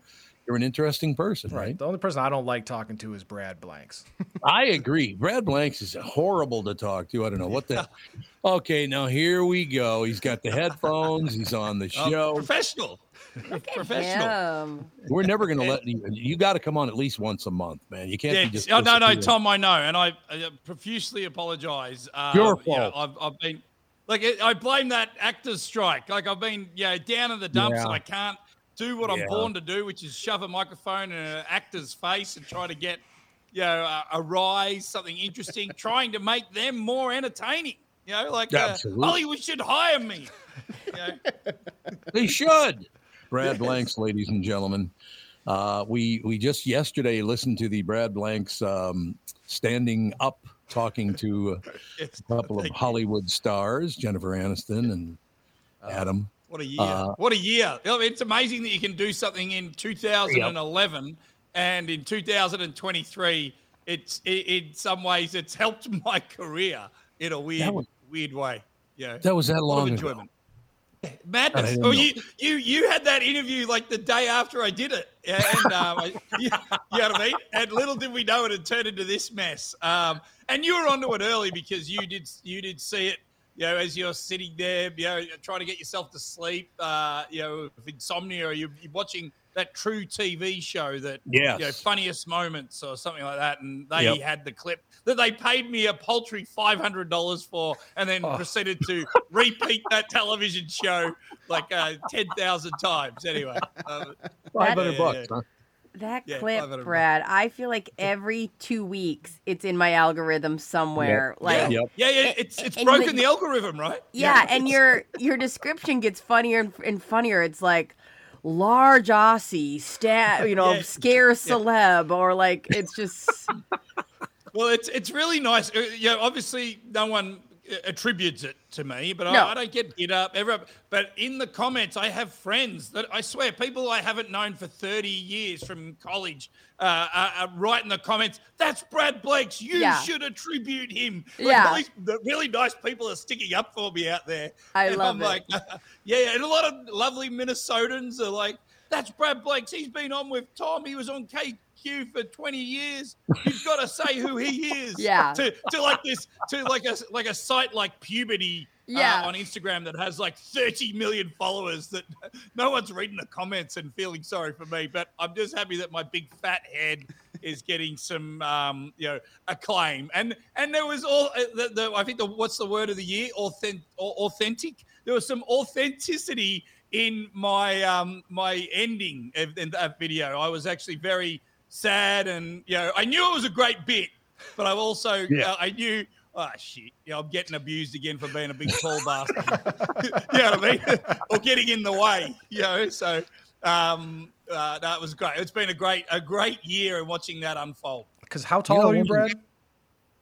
You're an interesting person, right? Right. The only person I don't like talking to is Brad Blanks. I agree. Brad Blanks is horrible to talk to. I don't know what the. Okay, now here we go. He's got the headphones. He's on the Um, show. professional. professional. Damn. We're never going to let you. You got to come on at least once a month, man. You can't Yeah, be just. oh, no, no. Tom, I know, and I, I profusely apologise. Uh, Your you know, fault. I've, I've been like I blame that actors' strike. Like I've been, you know, down in the dumps, and I can't do what Yeah. I'm born to do, which is shove a microphone in an actor's face and try to get, you know, a, a rise, something interesting, trying to make them more entertaining. You know, like uh, Hollywood should hire me. You know? They should. Brad Blanks, ladies and gentlemen. Uh, we we just yesterday listened to the Brad Blanks um, standing up talking to a couple of Hollywood stars, Jennifer Aniston and Adam. What a year! Uh, what a year! It's amazing that you can do something in 2011 and in 2023. It's it, in some ways it's helped my career in a weird was- weird way. Yeah, That was that A lot of long ago. enjoyment. Madness. Oh, you you you had that interview like the day after I did it, Yeah, and um, I, you, you know what I mean. And little did we know it had turned into this mess. Um, and you were onto it early because you did you did see it. You know, as you're sitting there, you know, trying to get yourself to sleep. Uh, you know, with insomnia, or you're, you're watching that true TV show that Yes. you know, funniest moments or something like that, and they Yep. had the clip that they paid me a paltry five hundred dollars for, and then proceeded to repeat that television show like uh, ten thousand times. Anyway, um, Five hundred yeah, bucks, yeah. huh? That Yeah, clip, Brad, I feel like every two weeks it's in my algorithm somewhere. Like, yeah, Yep. yeah, yeah, it's it's and broken like- the algorithm, right? yeah, and your your description gets funnier and, and funnier. It's like large Aussie, sta- you know, Yeah. scare celeb, or like it's just Well, it's it's really nice. Uh, Yeah, obviously no one attributes it to me, but No. I, I don't get hit up ever. But in the comments, I have friends that I swear people I haven't known for thirty years from college uh, uh, uh, write in the comments. That's Brad Blanks. You Yeah. should attribute him. Like, Yeah. the really nice people are sticking up for me out there. I And love I'm it. like, yeah, yeah, and a lot of lovely Minnesotans are like, "That's Brad Blanks. He's been on with Tom. He was on For 20 years. You've got to say who he is." Yeah. To, to like this, to like a like a site like Pubity. uh, Yeah. on Instagram that has like 30 million followers that no one's reading the comments and feeling sorry for me, but I'm just happy that my big fat head is getting some um, you know acclaim. And and there was all uh, the, the I think the what's the word of the year? Authentic authentic. There was some authenticity in my um my ending of, in that video. I was actually very sad and you know I knew it was a great bit, but I also Yeah. uh, I knew oh shit, yeah, I'm getting abused again for being a big tall bastard. you know what I mean? or getting in the way, you know. So um uh, that was great. It's been a great a great year in watching that unfold. Because how tall are you, Brad?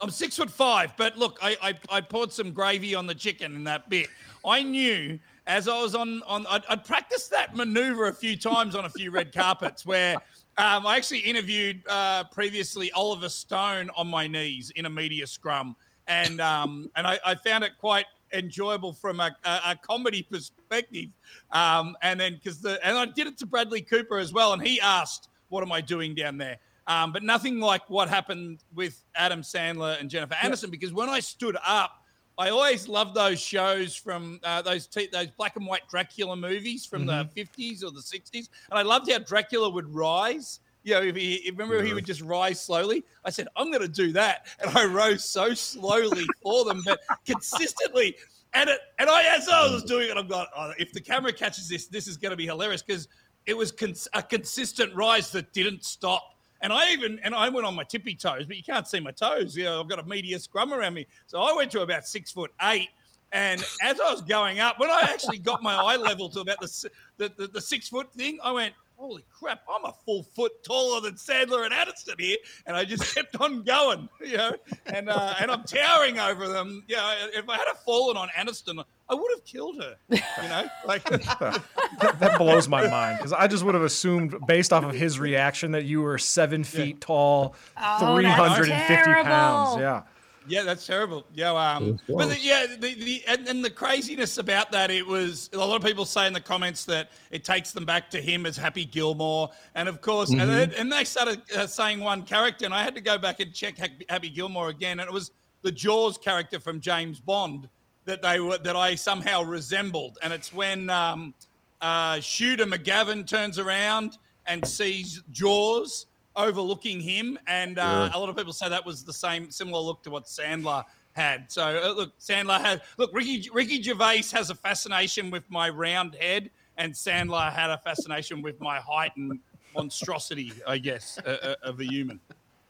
I'm six foot five, but look, I, I I poured some gravy on the chicken in that bit. I knew as I was on on I'd, I'd practiced that maneuver a few times on a few red carpets where um, I actually interviewed uh, previously Oliver Stone on my knees in a media scrum, and um, and I, I found it quite enjoyable from a, a, a comedy perspective. Um, and then because the and I did it to Bradley Cooper as well, and he asked, "What am I doing down there?" Um, but nothing like what happened with Adam Sandler and Jennifer Aniston, because when I stood up, I always loved those shows from uh, those t- those black and white Dracula movies from the 50s or the 60s, and I loved how Dracula would rise. You know, if he remember he would just rise slowly. I said, I'm going to do that, and I rose so slowly for them, but consistently. And it, and I, as I was doing it, I'm going, oh, if the camera catches this, this is going to be hilarious because it was cons- a consistent rise that didn't stop. And I even and I went on my tippy toes, but you can't see my toes. You know, I've got a media scrum around me, so I went to about six foot eight. And as I was going up, when I actually got my eye level to about the the, the, the six foot thing, I went, "Holy crap! I'm a full foot taller than Sandler and Addison here." And I just kept on going, you know, and uh, and I'm towering over them. You know, if I had a fallen on Aniston, I would have killed her. You know, like that blows my mind because I just would have assumed, based off of his reaction, that you were seven feet tall, Oh, three that's hundred and fifty pounds. Yeah. Yeah, that's terrible. Yeah, um, but the, yeah, the, the and, and the craziness about that, it was a lot of people say in the comments that it takes them back to him as Happy Gilmore, and of course, and, then, and they started uh, saying one character, and I had to go back and check Happy, Happy Gilmore again, and it was the Jaws character from James Bond that they were that I somehow resembled, and it's when um, uh, Shooter McGavin turns around and sees Jaws overlooking him, and uh, a lot of people say that was the same similar look to what Sandler had. So uh, look, Sandler had look Ricky Ricky Gervais has a fascination with my round head, and Sandler had a fascination with my height and monstrosity, I guess, uh, uh, of a human.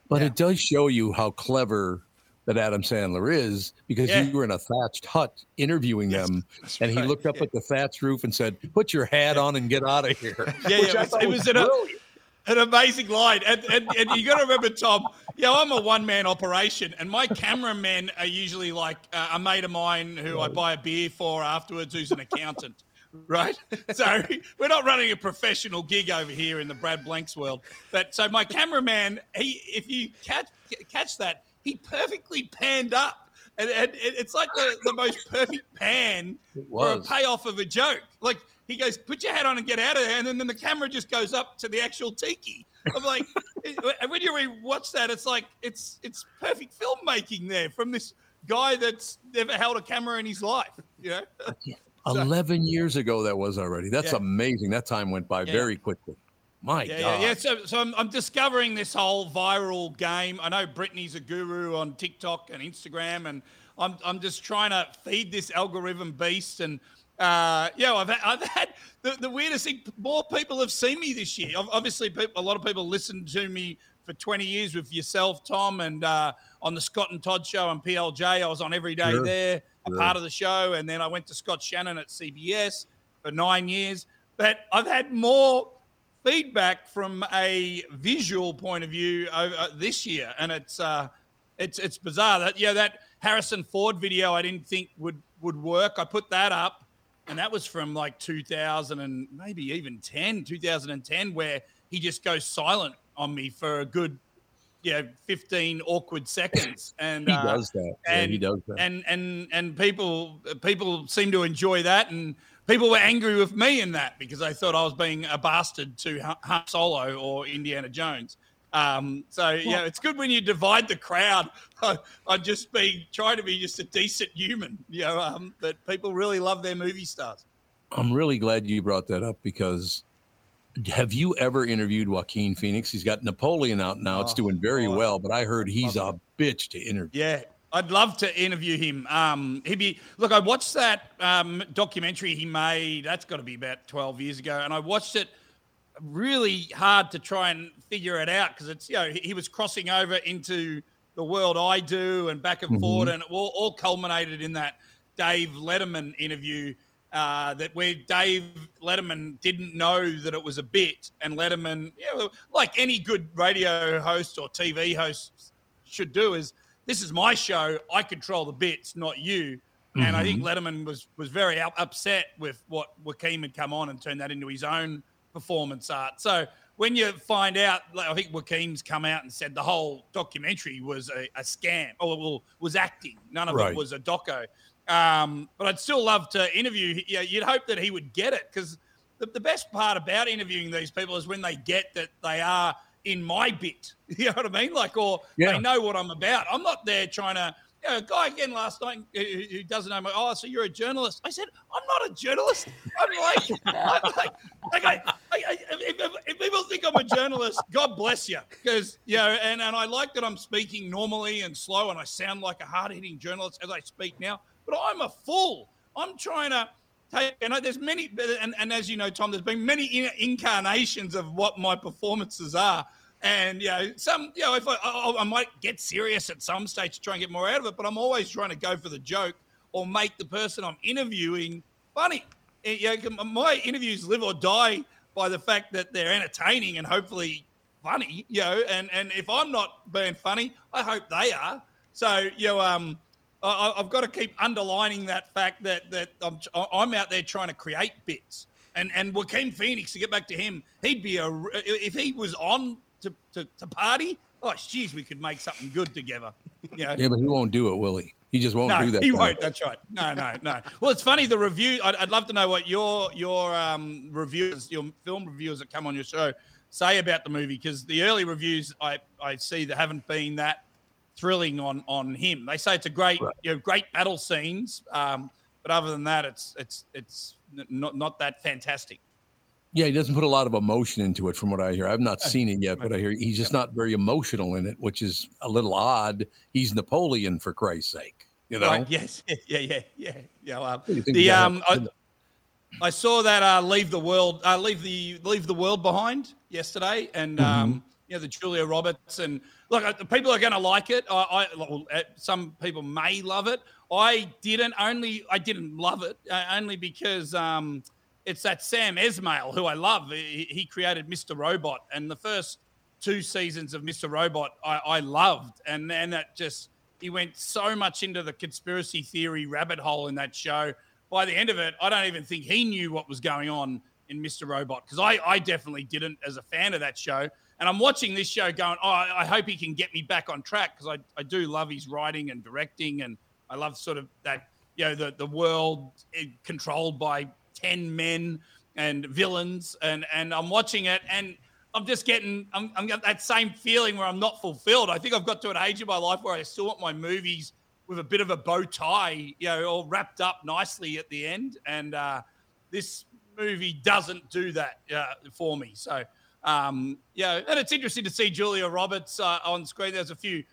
But it does show you how clever that Adam Sandler is because Yeah. you were in a thatched hut interviewing them, and he right, looked up yeah. at the thatched roof and said, "Put your hat on and get out of here." Yeah, Which yeah, it was- it was in a- brilliant. An amazing line. And, and, and you got to remember, Tom, you know, I'm a one man operation, and my cameramen are usually like uh, a mate of mine who I buy a beer for afterwards, who's an accountant. Right, so we're not running a professional gig over here in the Brad Blanks world. But so my cameraman, he, if you catch catch that, he perfectly panned up, and, and it's like the, the most perfect pan for a payoff of a joke. Like he goes, "Put your hat on and get out of there," and then, then the camera just goes up to the actual tiki. I'm like, when you rewatch that, it's like it's it's perfect filmmaking there from this guy that's never held a camera in his life. You know, 11 years ago that was already. That's Yeah. amazing. That time went by Yeah. very quickly. My yeah, God. yeah, yeah. So, so I'm, I'm discovering this whole viral game. I know Brittany's a guru on TikTok and Instagram, and I'm, I'm just trying to feed this algorithm beast. And uh, yeah, I've, I've had the, the weirdest thing. More people have seen me this year. Obviously, people, a lot of people listened to me for 20 years with yourself, Tom, and uh, on the Scott and Todd show and PLJ. I was on every day there, a part of the show, and then I went to Scott Shannon at CBS for nine years. But I've had more feedback from a visual point of view over, uh, this year, and it's uh, it's it's bizarre that yeah that Harrison Ford video I didn't think would would work. I put that up, and that was from like 2000 and maybe even 10, 2010, where he just goes silent on me for a good yeah 15 awkward seconds, and He uh, does that. Yeah, and he does that. and and and people people seem to enjoy that and people were angry with me in that because they thought I was being a bastard to Han Solo or Indiana Jones. Um, so yeah, it's good when you divide the crowd I, on just be trying to be just a decent human, you know. Um, but people really love their movie stars. I'm really glad you brought that up because have you ever interviewed Joaquin Phoenix? He's got Napoleon out now. It's Oh, doing very oh, well, but I heard he's a bitch to interview. Yeah, I'd love to interview him. Um, he'd be look. I watched that um, documentary he made. That's got to be about twelve years ago, and I watched it really hard to try and figure it out because it's you know he, was crossing over into the world I do and back and forth, and it all, all culminated in that Dave Letterman interview. Uh, that where Dave Letterman didn't know that it was a bit, and Letterman, you know, like any good radio host or TV host should do, is this is my show. I control the bits, not you. And I think Letterman was was very up- upset with what Joaquin had come on and turned that into his own performance art. So when you find out, like, I think Joaquin's come out and said the whole documentary was a, a scam, or well, was acting. None of Right. it was a doco. Um, but I'd still love to interview. Yeah, you'd hope that he would get it because the, the best part about interviewing these people is when they get that they are in my bit. You know what I mean? Like, or Yeah. they know what I'm about. I'm not there trying to. You know, a guy again last night who, doesn't know me. Oh, so you're a journalist? I said, I'm not a journalist. I'm like, I'm like, like I, I, if, if- people think I'm a journalist, God bless you, because you know, and and I like that I'm speaking normally and slow, and I sound like a hard hitting journalist as I speak now. But I'm a fool. I'm trying to take, and there's many, and, and as you know, Tom, there's been many incarnations of what my performances are. And you know, some, you know, if I, I, I might get serious at some stage to try and get more out of it, but I'm always trying to go for the joke or make the person I'm interviewing funny. Eh, You know, my interviews live or die by the fact that they're entertaining and hopefully funny. You know, and and if I'm not being funny, I hope they are. So you know, um, I- I've got to keep underlining that fact that that I'm I'm out there trying to create bits. And and Joaquin Phoenix, to get back to him, he'd be a if he was on to, to, to party. Oh, jeez, we could make something good together. You know? Yeah, but he won't do it, will he? He just won't no, do that. he won't. That's right. No, no, no. Well, it's funny. The review. I'd, I'd love to know what your your um, reviewers, your film reviewers that come on your show, say about the movie because the early reviews I I see that haven't been that thrilling on on him. They say it's a great, you know, great battle scenes, um, but other than that, it's it's it's not not that fantastic. Yeah, he doesn't put a lot of emotion into it, from what I hear. I've not seen it yet, but I hear he's just not very emotional in it, which is a little odd. He's Napoleon, for Christ's sake. You know, Right, yes. Yeah. Yeah. Yeah. Yeah. Well, do you think the um, I, I saw that uh, leave the world, uh, leave the leave the world behind yesterday, and Mm-hmm. um, you know the Julia Roberts and look, uh, the people are going to like it. I, I well, uh, some people may love it. I didn't only I didn't love it uh, only because um, it's that Sam Esmail who I love. He, he created Mr. Robot, and the first two seasons of Mr. Robot I, I loved, and then that just he went so much into the conspiracy theory rabbit hole in that show. By the end of it, I don't even think he knew what was going on in Mr. Robot because I, I definitely didn't as a fan of that show. And I'm watching this show going, oh, I hope he can get me back on track because I, I do love his writing and directing. And I love sort of that, you know, the, the world eh, controlled by 10 men and villains. And, and I'm watching it and I'm just getting, I'm, I'm got that same feeling where I'm not fulfilled. I think I've got to an age in my life where I still want my movies with a bit of a bow tie, you know, all wrapped up nicely at the end. And uh, this movie doesn't do that uh, for me. So, um, yeah, and it's interesting to see Julia Roberts uh, on screen. There's a few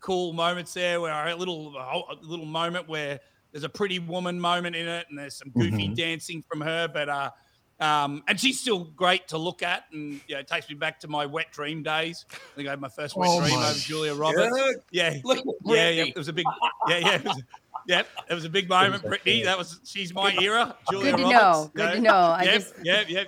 cool moments there where a little a little moment where there's a pretty woman moment in it, and there's some goofy Mhm. dancing from her. But uh, um, and she's still great to look at, and yeah, it takes me back to my wet dream days. I think I had my first wet Oh dream over Julia Roberts. God. Yeah, Look yeah, yeah. It was a big, yeah, yeah. It was, yeah, it was a big moment, Brittany. That was she's my era. Julia Good to Roberts. know. Good to know. I yeah, just- yeah, yeah,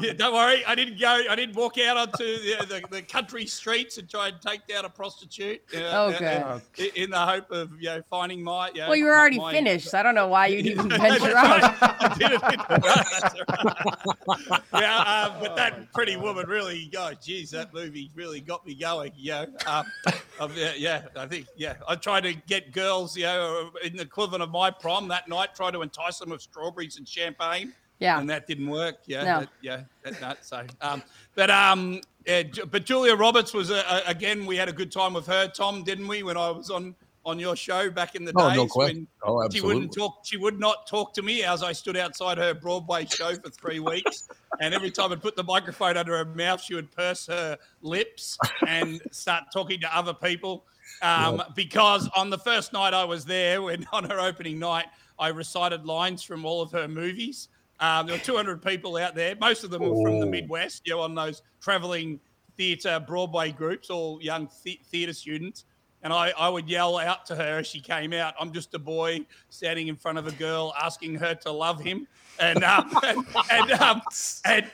yeah. Don't worry, I didn't go. I didn't walk out onto the, the, the country streets and try and take down a prostitute. uh, Oh, good. uh, in- in the hope of you know finding my. You know, Well, you were already my- finished, so I don't know why you'd even That's venture out. I did it. Right. yeah, uh, but that pretty woman really, oh, geez, that movie really got me going. You know, um, um, yeah, yeah, I think, yeah, I tried to get girls, you know, in the equivalent of my prom that night, try to entice them with strawberries and champagne. Yeah. and that didn't work. Yeah, No. that- yeah, that, that, so, um, but um, yeah, but Julia Roberts was uh, uh, again. We had a good time with her, Tom, didn't we? When I was on on your show back in the Oh, days no question. when Oh, she wouldn't talk. She would not talk to me as I stood outside her Broadway show for three weeks. And every time I'd put the microphone under her mouth, she would purse her lips and start talking to other people. Um, Because on the first night I was there, when on her opening night, I recited lines from all of her movies. Um, there were 200 people out there. Most of them were from the Oh. Midwest, you know, on those traveling theatre Broadway groups, all young the- theatre students. And I, I would yell out to her as she came out, I'm just a boy standing in front of a girl asking her to love him. And, um, and, and, um, and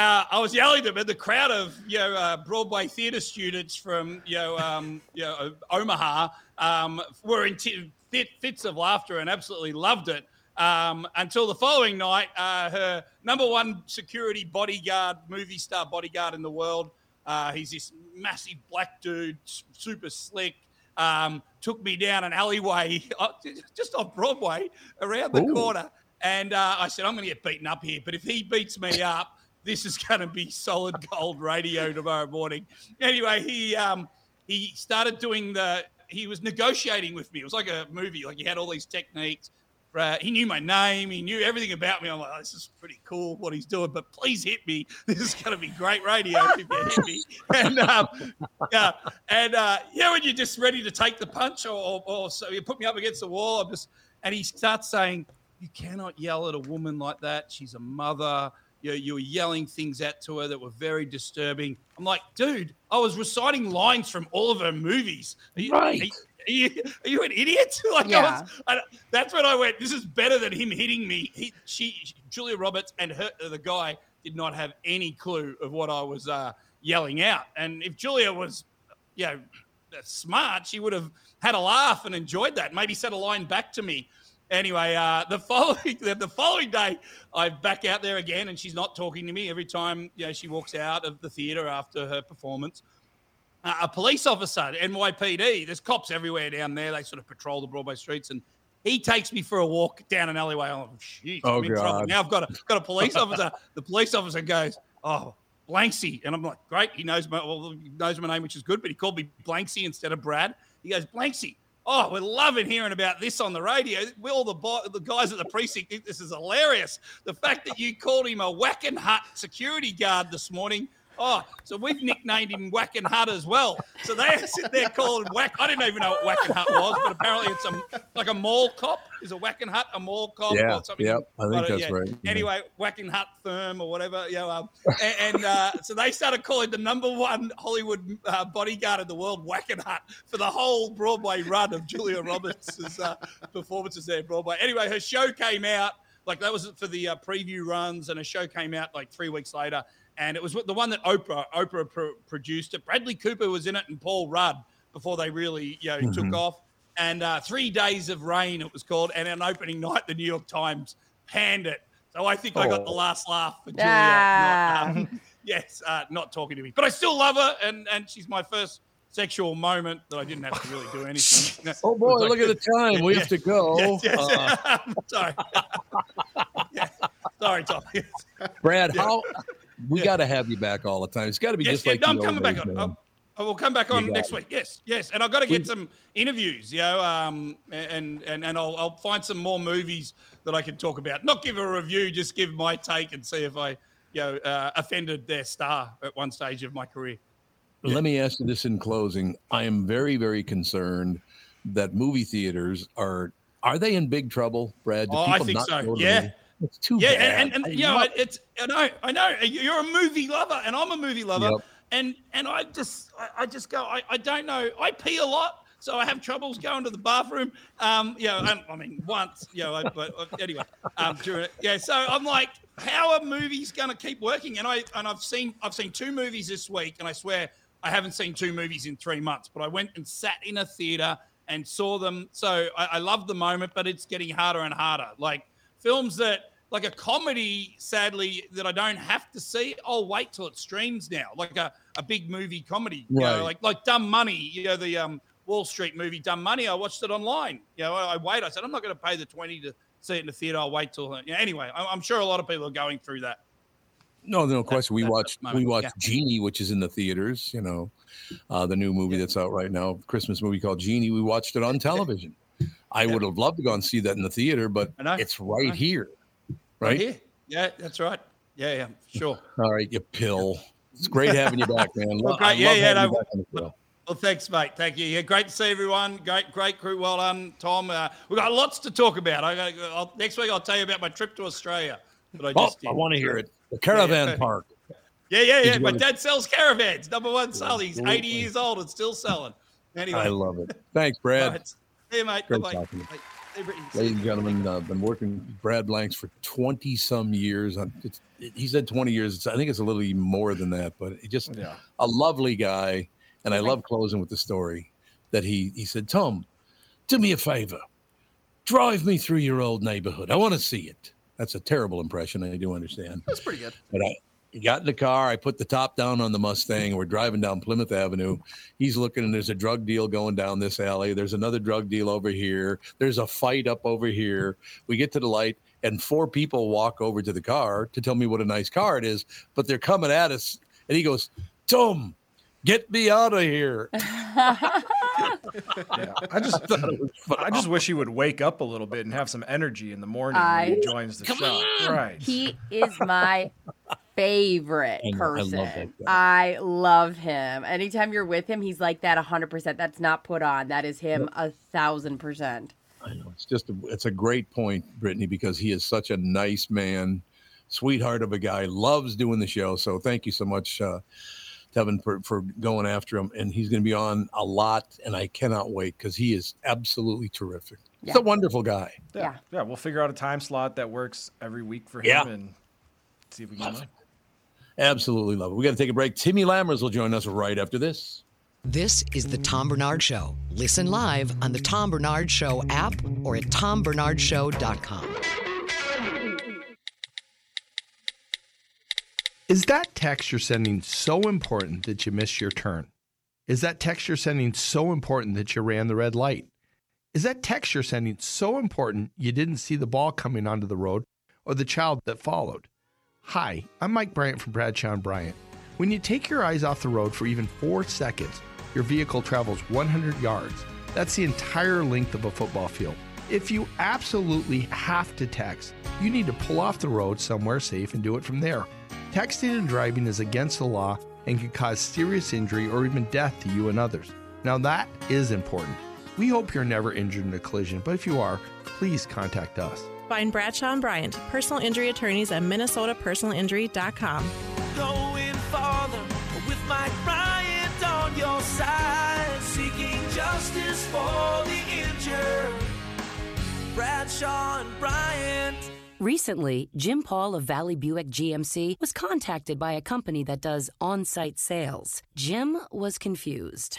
uh, I was yelling them, and the crowd of you know uh, Broadway theatre students from you know um, you know Omaha um, were in t- fit, fits of laughter and absolutely loved it. Um, until the following night, uh, her number one security bodyguard, movie star bodyguard in the world, uh, he's this massive black dude, super slick. Um, took me down an alleyway uh, just off Broadway around the Ooh. corner. And uh, I said, I'm going to get beaten up here. But if he beats me up, this is going to be solid gold radio tomorrow morning. Anyway, he um, he started doing the. He was negotiating with me. It was like a movie. Like he had all these techniques. Uh, he knew my name. He knew everything about me. I'm like, oh, this is pretty cool what he's doing. But please hit me. This is going to be great radio if you hit me. And um, yeah, and uh, yeah, when you're just ready to take the punch, or, or, or so you put me up against the wall. I'm just, and he starts saying, "You cannot yell at a woman like that. She's a mother." You, you were yelling things at to her that were very disturbing. I'm like, dude, I was reciting lines from all of her movies. Are you, Right. Are you, are you, are you an idiot? like, I Yeah. was, I, that's when I went. This is better than him hitting me. He, she, Julia Roberts, and her, the guy did not have any clue of what I was uh, yelling out. And if Julia was, you know, smart, she would have had a laugh and enjoyed that. Maybe said a line back to me. Anyway, uh, the following the, following day, I'm back out there again, and she's not talking to me every time you know she walks out of the theater after her performance. Uh, a police officer, NYPD. There's cops everywhere down there. They sort of patrol the Broadway streets, and he takes me for a walk down an alleyway. I'm like, "Shit, Oh, I'm in trouble God. now. I've got a got a police officer. the police officer goes, "Oh, Blanksy," and I'm like, "Great, he knows my well, he knows my name, which is good." But he called me Blanksy instead of Brad. He goes, "Blanksy." Oh, we're loving hearing about this on the radio. We all the bo- the guys at the precinct think this is hilarious. The fact that you called him a Wackenhut security guard this morning. Oh, so we've nicknamed him Wackenhut as well. So they sit there calling Whack. I didn't even know what Wackenhut was, but apparently it's a, like a mall cop. Is a Wackenhut a mall cop Yeah, or something? yep, I think don't- that's right, yeah. Anyway, Wackenhut firm or whatever, you know. Um, and and uh, so they started calling the number one Hollywood uh, bodyguard in the world Wackenhut for the whole Broadway run of Julia Roberts' uh, performances there at Broadway. Anyway, her show came out. like that was for the uh, preview runs, and a show came out like three weeks later, and it was the one that Oprah Oprah pro- produced it. Bradley Cooper was in it, and Paul Rudd before they really you know Mhm. took off. And uh, Three Days of Rain, it was called, and on opening night, the New York Times panned it. So I think I got the Oh. last laugh for Julia. Ah. Not, um, yes, uh, not talking to me, but I still love her, and and she's my first sexual moment that I didn't have to really do anything. Oh boy, It was look at the time. We Yeah, have to go. Yes, yes. Uh, sorry. Yeah, Sorry, Tom. Brad, Yeah. how we got to have you back all the time. It's got to be Yes, just yeah, like no, I'm coming back on. I'll- I will come back on next it. week. Yes, yes, and I've got to get some interviews, you know, um, and and and I'll I'll find some more movies that I can talk about. Not give a review, just give my take and see if I, you know, uh, offended their star at one stage of my career. Let me ask you this in closing. I am very, very concerned that movie theaters are are they in big trouble, Brad? Do Oh, I think so. Yeah. It's too yeah, bad. and, and, and you know, love- it's I know, I know you're a movie lover, and I'm a movie lover, Yep. and and I just I, I just go I, I don't know I pee a lot, so I have troubles going to the bathroom. Um, you know, I mean once, you know, I, but anyway, um, during it, yeah. So I'm like, how are movies going to keep working? And I and I've seen I've seen two movies this week, and I swear I haven't seen two movies in three months. But I went and sat in a theater and saw them. So I, I love the moment, but it's getting harder and harder. Like films that like a comedy, sadly, that I don't have to see. I'll wait till it streams now. Like a, a big movie comedy, you know, like like Dumb Money, you know, the um, Wall Street movie Dumb Money. I watched it online. You know, I, I wait. I said I'm not going to pay the twenty to see it in the theater. I'll wait till. You know, anyway, I'm, I'm sure a lot of people are going through that. No, no question. We watched we watched yeah. Genie, which is in the theaters. You know, uh, the new movie that's out right now, Christmas movie called Genie. We watched it on television. I would have loved to go and see that in the theater, but it's right here, right? here. Yeah, that's right. Yeah, yeah, sure. All right, you pill. It's great having you back, man. Well, great. Yeah, yeah, no, back on the show. Well, thanks, mate. Thank you. Yeah, great to see everyone. Great, great crew. Well done, Tom. Uh, we've got lots to talk about. I got I'll, next week. I'll tell you about my trip to Australia But I Oh, just did. I want to hear it. The caravan Yeah. park. Yeah, yeah, yeah. My dad sells caravans. Number one seller. He's Absolutely. 80 years old and still selling. Anyway, I love it. Thanks, Brad. Right. See you, mate. Great Bye-bye. talking to you. Bye. Hey, Brittany. Ladies and gentlemen, I've been working Brad Blanks for 20 some years. On, it's, he said 20 years. It's, I think it's a little more than that, but he just Yeah. a lovely guy. And I love closing with the story that he, he said, Tom, do me a favor. Drive me through your old neighborhood. I want to see it. That's a terrible impression. I do understand. That's pretty good. But I got in the car. I put the top down on the Mustang. We're driving down Plymouth Avenue. He's looking, and there's a drug deal going down this alley. There's another drug deal over here. There's a fight up over here. We get to the light, and four people walk over to the car to tell me what a nice car it is, but they're coming at us. And he goes, Tom, get me out of here. Yeah, I just I just wish he would wake up a little bit and have some energy in the morning when he joins the show. Right. He is my favorite I know, I love person. I love him. Anytime you're with him, he's like that 100%. That's not put on. That is him a thousand percent. I know it's just a, it's a great point, Brittany, because he is such a nice man, sweetheart of a guy, loves doing the show. So thank you so much, uh, Tevin, for, for going after him. And he's going to be on a lot, and I cannot wait because he is absolutely terrific. He's a wonderful guy. Yeah. Yeah. We'll figure out a time slot that works every week for him Yeah. and see if we can. Absolutely love it. We got to take a break. Timmy Lammers will join us right after this. This is the Tom Barnard Show. Listen live on the Tom Barnard Show app or at tombarnardshow.com. Is that text you're sending so important that you missed your turn? Is that text you're sending so important that you ran the red light? Is that text you're sending so important you didn't see the ball coming onto the road or the child that followed? Hi, I'm Mike Bryant from Bradshaw and Bryant. When you take your eyes off the road for even four seconds, your vehicle travels 100 yards. That's the entire length of a football field. If you absolutely have to text, you need to pull off the road somewhere safe and do it from there. Texting and driving is against the law and can cause serious injury or even death to you and others. Now, that is important. We hope you're never injured in a collision, but if you are, please contact us. Find Bradshaw and Bryant, personal injury attorneys at minnesotapersonalinjury.com. Going farther with Mike Bryant on your side, seeking justice for the injured. Bradshaw and Bryant, Recently, Jim Paul of Valley Buick GMC was contacted by a company that does on site sales. Jim was confused.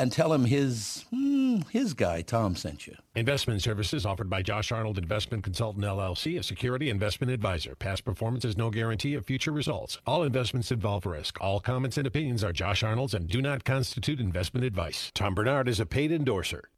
and tell him his hmm, his guy Tom sent you. Investment services offered by Josh Arnold Investment Consultant LLC, a security investment advisor. Past performance is no guarantee of future results. All investments involve risk. All comments and opinions are Josh Arnold's and do not constitute investment advice. Tom Barnard is a paid endorser.